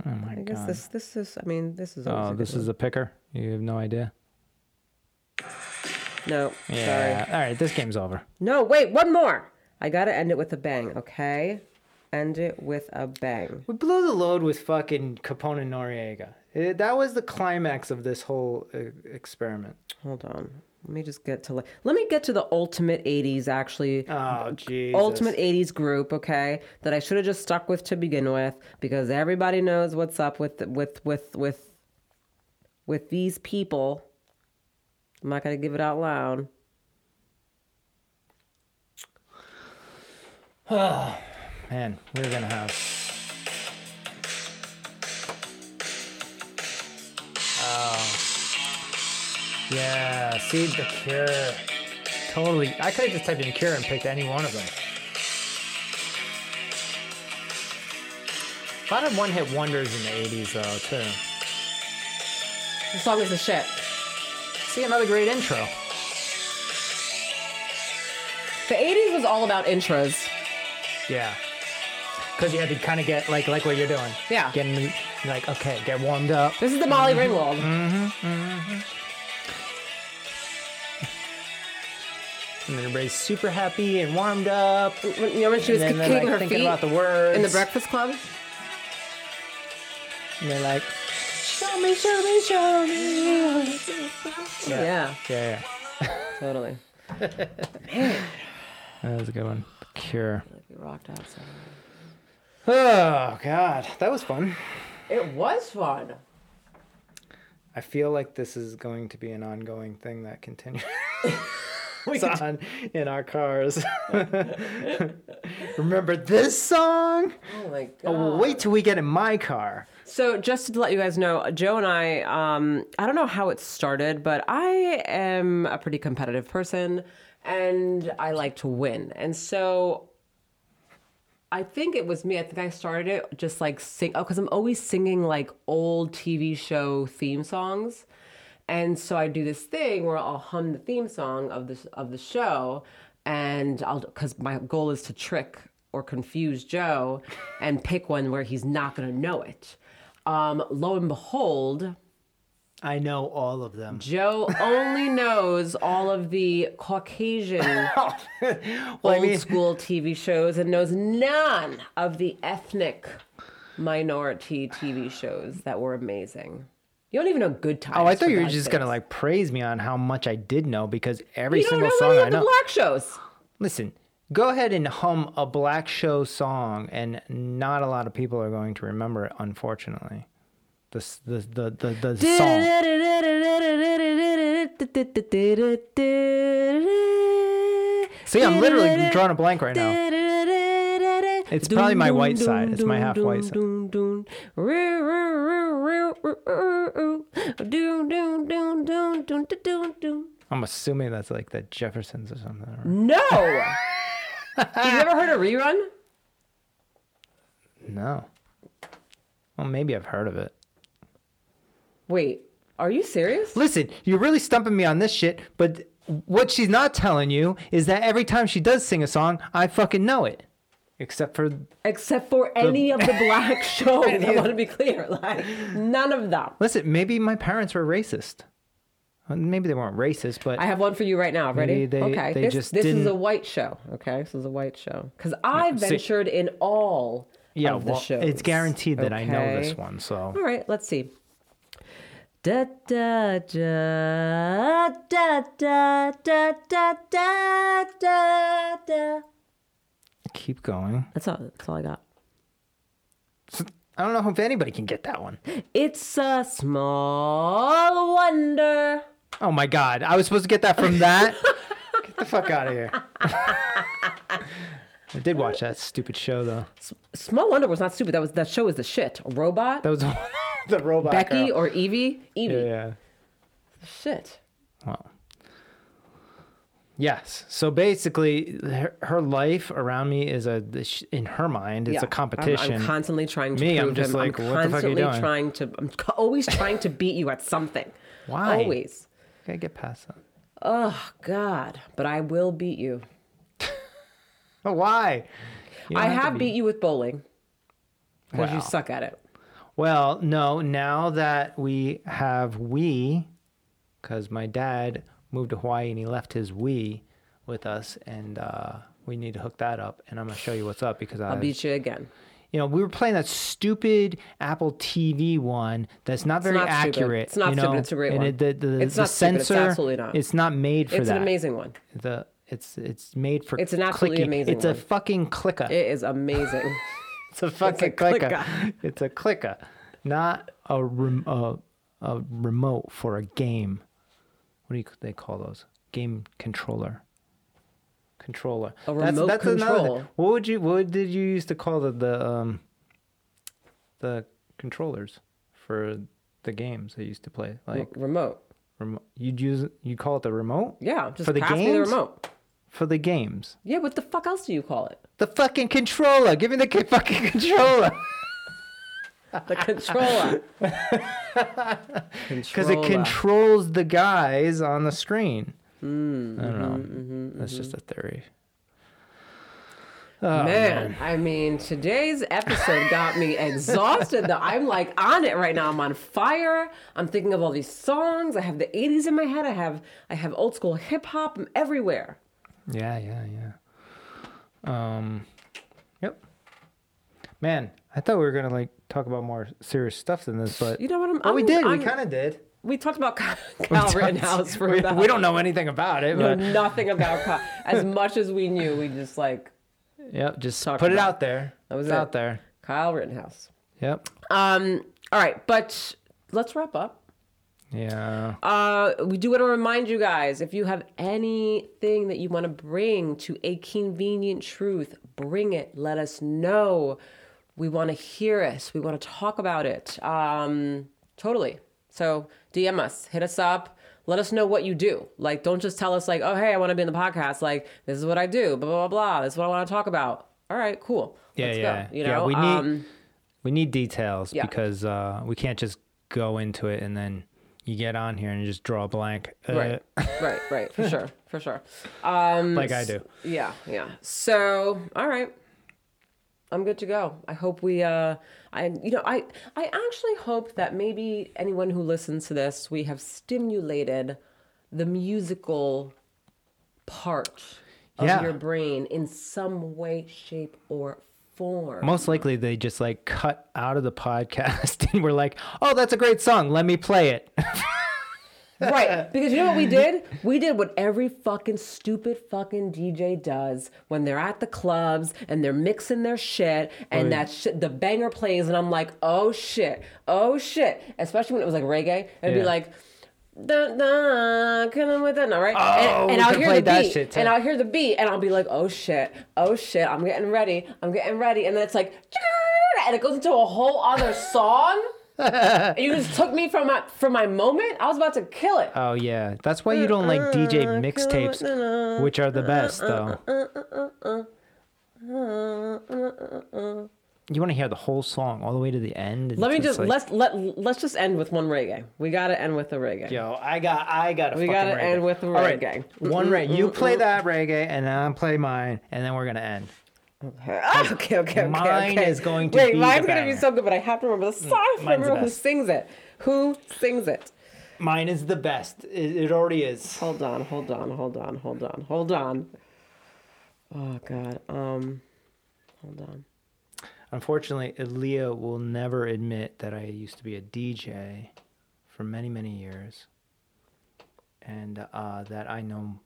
S3: Oh my
S1: I guess
S3: god.
S1: this this is. I mean, this is. always
S3: oh,
S1: a
S3: this
S1: good
S3: is a picker? You have no idea?
S1: no.
S3: Yeah.
S1: Sorry.
S3: All right, this game's over.
S1: No, wait, one more. I gotta end it with a bang, okay? End it with a bang.
S3: We blew the load with fucking Capone and Noreaga. It, that was the climax of this whole uh, experiment.
S1: Hold on. Let me just get to like. Let me get to the ultimate '80s actually.
S3: Oh, jeez.
S1: Ultimate '80s group, okay, that I should have just stuck with to begin with, because everybody knows what's up with with with with with these people. I'm not gonna give it out loud.
S3: Oh man, we're gonna have. Yeah, see the cure. Totally. I could have just typed in cure and picked any one of them. A lot of one hit wonders in the 80s, though, too.
S1: This song is a shit.
S3: See another great intro.
S1: The '80s was all about intros.
S3: Yeah. Because you had to kind of get, like, like what you're doing.
S1: Yeah.
S3: Getting, like, okay, get warmed up.
S1: This is the Molly Ringwald. Mm-hmm, mm-hmm, mm-hmm.
S3: And everybody's super happy and warmed up.
S1: When- You know when she was
S3: and
S1: kicking
S3: like,
S1: her
S3: thinking
S1: feet
S3: about the words.
S1: in the Breakfast Club?
S3: And they're like, show me, show me, show me.
S1: Yeah,
S3: Yeah, yeah.
S1: totally.
S3: Man, That was a good one. Cure.
S1: We rocked out so.
S3: Oh, God. That was fun.
S1: It was fun.
S3: I feel like this is going to be an ongoing thing that continues. On in our cars. Remember this song?
S1: Oh my god.
S3: Oh, wait till we get in my car.
S1: So just to let you guys know, Joe and I, um, I don't know how it started, but I am a pretty competitive person and I like to win. And so I think it was me. I think I started it just like sing. Oh, because I'm always singing like old TV show theme songs, and so I do this thing where I'll hum the theme song of this of the show, and I'll because my goal is to trick or confuse Joe, and pick one where he's not gonna know it. Um, lo and behold,
S3: I know all of them.
S1: Joe only knows all of the Caucasian
S3: Well,
S1: old
S3: I mean,
S1: school TV shows and knows none of the ethnic minority TV shows that were amazing. You don't even know Good Times.
S3: oh, I thought you were just gonna like praise me on how much I did know because every
S1: You don't
S3: single
S1: know
S3: song
S1: any
S3: I know.
S1: black shows.
S3: Listen, go ahead and hum a black show song, and not a lot of people are going to remember it, unfortunately. The the the the, the song. See, I'm literally drawing a blank right now. It's probably my white side. It's my half white side. I'm assuming that's like the Jeffersons or something. right?
S1: No. Have you ever heard a rerun?
S3: No. Well, maybe I've heard of it.
S1: Wait, are you serious?
S3: Listen, you're really stumping me on this shit, but what she's not telling you is that every time she does sing a song, I fucking know it. Except for
S1: Except for any of the black shows. I want to be clear. Like none of them.
S3: listen, maybe my parents were racist. Maybe they weren't racist, but
S1: I have one for you right now. Ready?
S3: They-
S1: okay.
S3: they
S1: this
S3: just
S1: this is a white show. Okay. This is a white show. Because uh, I
S3: see-
S1: ventured in all
S3: yeah,
S1: of the
S3: well,
S1: shows.
S3: it's guaranteed that I know this one. So
S1: All right. Let's see. Da da da da da da da da da da.
S3: Keep going.
S1: That's all. That's all I got.
S3: I don't know if anybody can get that one.
S1: It's a small wonder.
S3: Oh my god, I was supposed to get that from that. get the fuck out of here. I did watch that stupid show though.
S1: Small wonder was not stupid. That was that show is the shit. A robot.
S3: That was the robot.
S1: Becky
S3: girl.
S1: or Evie? Evie.
S3: yeah, yeah.
S1: Shit.
S3: Wow. Yes. So basically, her, her life around me is a in her mind, it's
S1: Yeah.
S3: a
S1: I'm-
S3: competition.
S1: I'm, constantly trying to
S3: Me, I'm just
S1: him.
S3: like,
S1: I'm
S3: what the fuck are you
S1: constantly trying to. I'm always trying to beat you at something.
S3: Why?
S1: Always.
S3: Gotta get past that.
S1: Oh God! But I will beat you.
S3: Why? You
S1: I have
S3: be-
S1: beat you with bowling because you suck at it.
S3: Well, no. Now that we have we, because my dad moved to Hawaii and he left his Wii with us, and uh, we need to hook that up. And I'm gonna show you what's up because I
S1: I'll beat you again.
S3: you know, we were playing that stupid Apple TV one that's not very
S1: not stupid.
S3: accurate.
S1: It's not
S3: you
S1: stupid. It's a great
S3: and
S1: one.
S3: It, the, the,
S1: It's
S3: the
S1: not stupid. It's
S3: sensor,
S1: absolutely not.
S3: It's not made for
S1: It's
S3: that.
S1: an amazing one.
S3: The it's it's made for.
S1: It's an absolutely
S3: clicking.
S1: amazing
S3: It's a fucking clicker.
S1: It is amazing.
S3: it's a fucking
S1: clicker.
S3: clicker. It's a clicker, not a, rem, a a remote for a game. What do you, they call those? Game controller. Controller.
S1: A remote
S3: another thing.
S1: control.
S3: What would you? What did you used to call the the um the controllers for the games they used to play? Like
S1: remote.
S3: remote. You'd use you call it the remote
S1: Yeah, just
S3: For the
S1: me the
S3: games?
S1: remote.
S3: for the games.
S1: Yeah, what the fuck else do you call it?
S3: The fucking controller. Give me the fucking controller.
S1: The controller.
S3: Because it controls the guys on the screen.
S1: Mm,
S3: I don't know.
S1: mm-hmm,
S3: That's just a theory.
S1: oh man, I mean, today's episode got me exhausted. Though I'm like on it right now. I'm on fire. I'm thinking of all these songs. I have the '80s in my head. I have I have old school hip hop. I'm everywhere.
S3: Yeah, yeah, yeah. Um, yep. Man, I thought we were gonna like talk about more serious stuff than this, but
S1: You know what I'm-
S3: Well, we
S1: I'm-
S3: did.
S1: I'm-
S3: we kind of did.
S1: We talked about Kyle Kyle Rittenhouse for
S3: we,
S1: about,
S3: we don't know anything about it,
S1: know
S3: but
S1: nothing about Kyle. As much as we knew, we just like
S3: yep, just
S1: Talk
S3: put it
S1: about
S3: out there.
S1: That was
S3: it's
S1: it.
S3: out there.
S1: Kyle Rittenhouse.
S3: Yep.
S1: Um. All right, but let's wrap up.
S3: Yeah.
S1: Uh, we do want to remind you guys if you have anything that you want to bring to a convenient truth, bring it. Let us know. We want to hear it. We want to talk about it. Um, totally. So DM us, hit us up. Let us know what you do. Like, don't just tell us like, oh, hey, I want to be in the podcast. Like, this is what I do. Blah blah blah. blah. This is what I want to talk about. All right, cool.
S3: Yeah,
S1: Let's
S3: yeah.
S1: Go. You
S3: Yeah,
S1: know,
S3: we need-
S1: um,
S3: We need details
S1: Yeah.
S3: because uh, we can't just go into it and then you get on here and you just draw a blank. Uh,
S1: right, right, right, for sure, for sure. Um,
S3: like I do.
S1: Yeah, yeah. So, all right. I'm good to go. I hope we uh I you know, I I actually hope that maybe anyone who listens to this, we have stimulated the musical part of
S3: Yeah.
S1: your brain in some way, shape, or form.
S3: Most likely they just like cut out of the podcast and we're like, oh, that's a great song. Let me play it.
S1: Right. Because you know what we did? We did what every fucking stupid fucking DJ does when they're at the clubs and they're mixing their shit and that shit, the banger plays and I'm like, oh shit, oh shit. Especially when it was like reggae. It'd
S3: Yeah.
S1: be like, dun, dun, come with it, all right?
S3: Oh,
S1: and, and I'll hear the
S3: that
S1: beat, and I'll hear the beat, and I'll be like, "Oh shit, oh shit, I'm getting ready, I'm getting ready," and then it's like, and it goes into a whole other song. And you just took me from my from my moment. I was about to kill it.
S3: Oh yeah, that's why you don't like uh, DJ uh, mixtapes, uh, which are the best though. You want to hear the whole song all the way to the end.
S1: Let me just
S3: like-
S1: let's let let's just end with one reggae. We got to end with the reggae.
S3: Yo, I got, I got. A
S1: We gotta
S3: reggae.
S1: end with the
S3: All right,
S1: reggae.
S3: One reggae. You play that reggae, and then I'll play mine, and then we're gonna end.
S1: Ah, okay, okay, okay.
S3: Mine
S1: okay.
S3: is going to
S1: Wait,
S3: be
S1: mine's gonna be so good, but I have to remember the song. To
S3: mine's the
S1: remember who sings it. Who sings it?
S3: Mine is the best. It, it already is.
S1: Hold on, hold on, hold on, hold on, hold on. Oh God. Um, hold on.
S3: Unfortunately, Aaliyah will never admit that I used to be a DJ for many, many years, and uh, that I know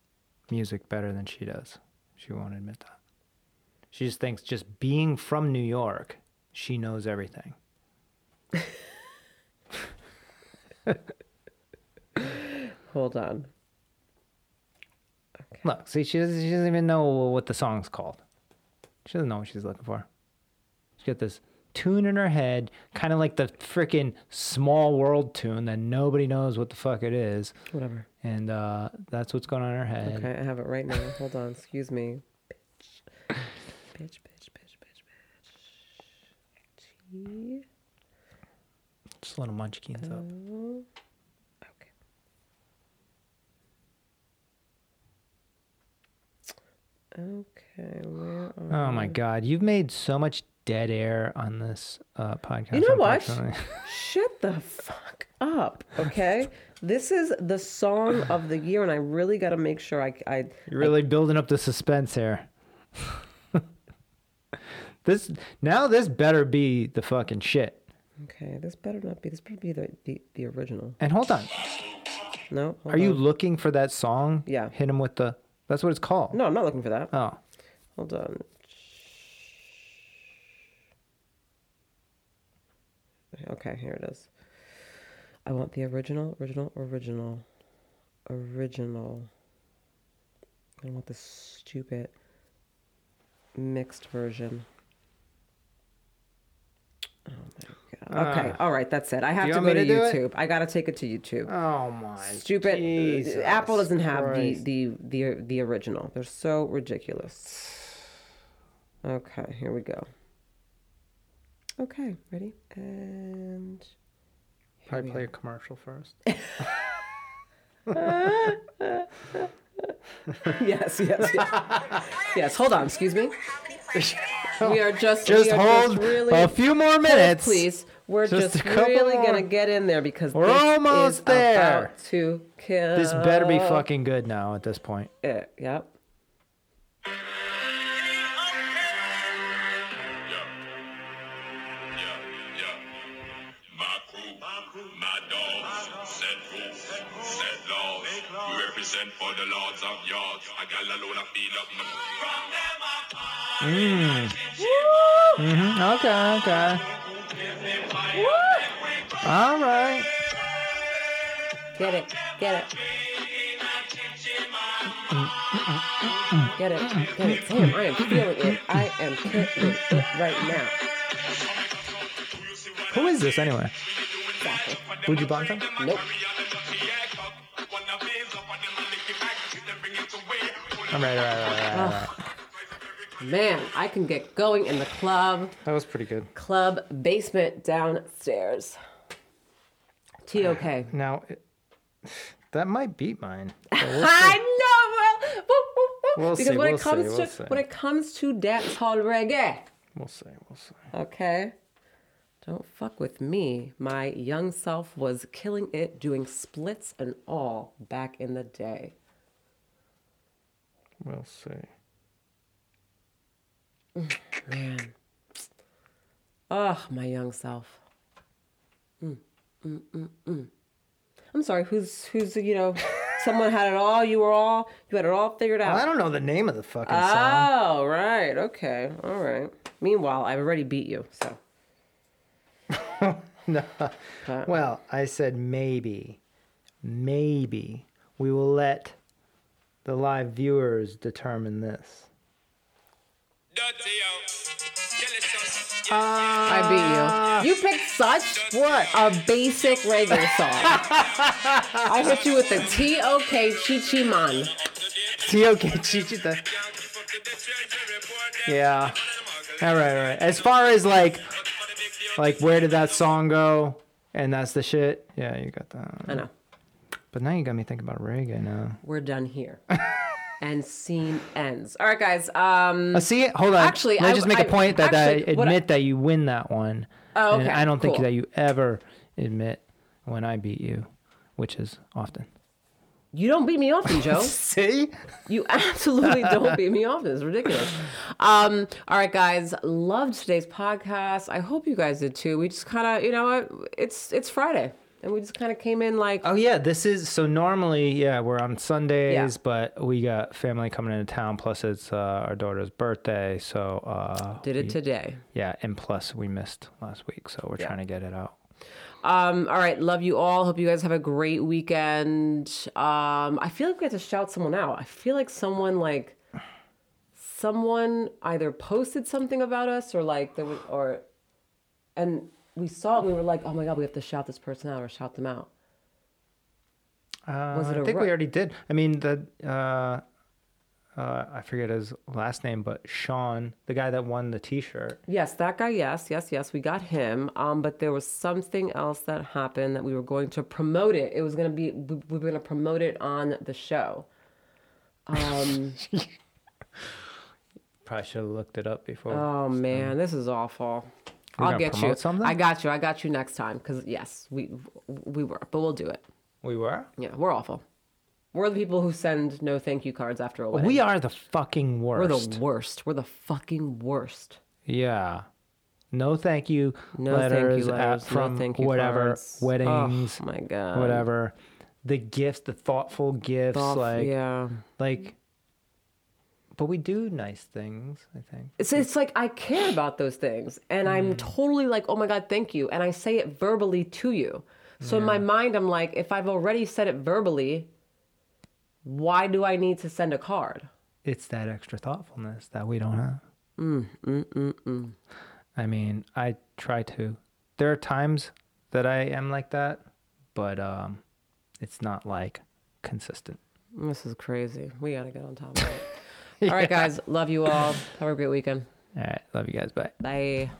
S3: music better than she does. She won't admit that. She just thinks just being from New York, she knows everything.
S1: Hold on.
S3: Look, see, she doesn't, she doesn't even know what the song's called. She doesn't know what she's looking for. She's got this tune in her head, kind of like the freaking Small World tune that nobody knows what the fuck it is.
S1: Whatever.
S3: And uh, that's what's going on in her head.
S1: Okay, I have it right now. Hold on. Excuse me. Bitch. Bitch, bitch, bitch, bitch.
S3: Just little munchkins up.
S1: Okay. Okay, where are
S3: Oh my god, you've made so much dead air on this uh, podcast.
S1: You know what? Shut the fuck up, okay? this is the song of the year, and I really got to make sure I, I
S3: You're really building up the suspense here. This now this better be the fucking shit.
S1: Okay, this better not be. This better be the the, the original.
S3: And hold on,
S1: No, hold
S3: are you looking for that song?
S1: Yeah.
S3: Hit him with the. That's what it's called.
S1: No, I'm not looking for that.
S3: Oh,
S1: Hold on. Okay, here it is. I want the original, original, original, original. I don't want the stupid mixed version. Oh my god. Okay, all right, that's it. I have to go to,
S3: to?
S1: YouTube. I gotta take it to YouTube.
S3: oh my.
S1: Stupid.
S3: Jesus
S1: Apple doesn't have the,
S3: Christ.
S1: the the the original. They're so ridiculous. Okay, here we go. Okay, ready? And
S3: Probably play a commercial first.
S1: yes, yes, yes. yes. Hold on, excuse me. We are just
S3: Just
S1: we are
S3: hold
S1: just really
S3: a few more minutes,
S1: please. We're
S3: Just
S1: just, really
S3: more.
S1: gonna get in there because
S3: We're
S1: this
S3: almost
S1: is
S3: there.
S1: about to kill.
S3: This better be fucking good now at this point.
S1: it. Yep.
S5: The lords of yards. I got a load of feed up my mm. mm-hmm.
S3: Okay, okay. All right.
S1: Get it. Get it. Get it. Get it. Damn, I am feeling it. I am feeling it right now.
S3: Who is this anyway? Buju Banton?
S1: Nope.
S3: All right, all right, all right, all right.
S1: Man, I can get going in the club,
S3: That was pretty good.
S1: club basement downstairs. TOK.
S3: Now, it, that might beat mine. but we'll see.
S1: I know. Well, woo, woo, woo.
S3: We'll
S1: because
S3: see,
S1: when
S3: we'll
S1: it comes
S3: see,
S1: to
S3: we'll see.
S1: when it comes to dance hall reggae,
S3: We'll see. We'll see.
S1: okay, don't fuck with me. My young self was killing it, doing splits and all back in the day.
S3: We'll see.
S1: Man. Oh, my young self. Mm, mm, mm, mm. I'm sorry. Who's who's you know? Someone had it all. You were all. You had it all figured out.
S3: I don't know the name of the fucking song.
S1: Oh, right. Okay. All right. Meanwhile, I've already beat you. So.
S3: No.
S1: But-
S3: Well, I said maybe, maybe we will let the live viewers determine this.
S5: dirty out. Delicious.
S1: I beat you. Ah. You picked such
S3: What?
S1: a basic reggae song. I hit you with the T O K Chi Chi Man.
S3: TOK Chichita. Yeah. All right, all right. As far as like, like where did that song go? And that's the shit. Yeah, you got that.
S1: I know.
S3: But now you got me thinking about reggae now.
S1: We're done here. and scene ends. All right, guys. Um,
S3: Uh, see, hold on.
S1: Actually,
S3: let me
S1: I-
S3: just make a
S1: I-
S3: point that
S1: actually,
S3: I
S1: what I-
S3: admit that you win that one.
S1: Oh,
S3: And
S1: okay,
S3: I don't think
S1: cool.
S3: that you ever admit when I beat you, which is often.
S1: you don't beat me often, Joe.
S3: See?
S1: You absolutely don't beat me often. It's ridiculous. Um, all right, guys. Loved today's podcast. I hope you guys did too. We just kind of, you know what? It's it's Friday, and we just kind of came in like,
S3: Oh yeah, this is so normally yeah we're on Sundays,
S1: Yeah.
S3: but we got family coming into town. Plus it's uh, our daughter's birthday, so uh,
S1: did it
S3: we-
S1: today.
S3: Yeah, and plus we missed last week, so we're
S1: Yeah.
S3: trying to get it out
S1: Um, all right, love you all. Hope you guys have a great weekend. Um, I feel like we have to shout someone out. I feel like someone like someone either posted something about us or like there was or and we saw it. We were like, oh my god, we have to shout this person out or shout them out.
S3: Uh,
S1: Was it
S3: I think
S1: ru-
S3: we already did. I mean, the uh, uh, I forget his last name, but Sean, the guy that won the T-shirt.
S1: Yes, that guy. Yes, yes, yes. We got him. Um, but there was something else that happened that we were going to promote it. It was going to be we, we were going to promote it on the show. Um.
S3: Probably should have looked it up before.
S1: oh man, this is awful.
S3: We're
S1: I'll get you.
S3: something?
S1: I got you. I got you next time. Cause yes, we we were, but we'll do it.
S3: we were.
S1: Yeah, we're awful. We're the people who send no thank you cards after a wedding.
S3: We are the fucking worst.
S1: We're the worst. We're the fucking worst.
S3: Yeah. No thank you
S1: No
S3: letters,
S1: thank you
S3: at-
S1: letters.
S3: Uh, from
S1: no thank you
S3: whatever
S1: cards.
S3: Oh weddings,
S1: Oh my god.
S3: whatever. The gifts, the thoughtful gifts,
S1: Thoughtf-
S3: like
S1: yeah.
S3: like. But we do nice things, I think.
S1: It's, it's like I care about those things and
S3: Mm.
S1: I'm totally like, oh my God, thank you. And I say it verbally to you. So in my mind, I'm like, if I've already said it verbally, why do I need to send a card?
S3: It's that extra thoughtfulness that we don't have.
S1: Mm, mm, mm, mm.
S3: I mean, I try to. There are times that I am like that, but um, it's not like consistent.
S1: This is crazy. We got to get on top of it. All right, guys. Love you all. Have a great weekend.
S3: All right, love you guys. Bye.
S1: Bye.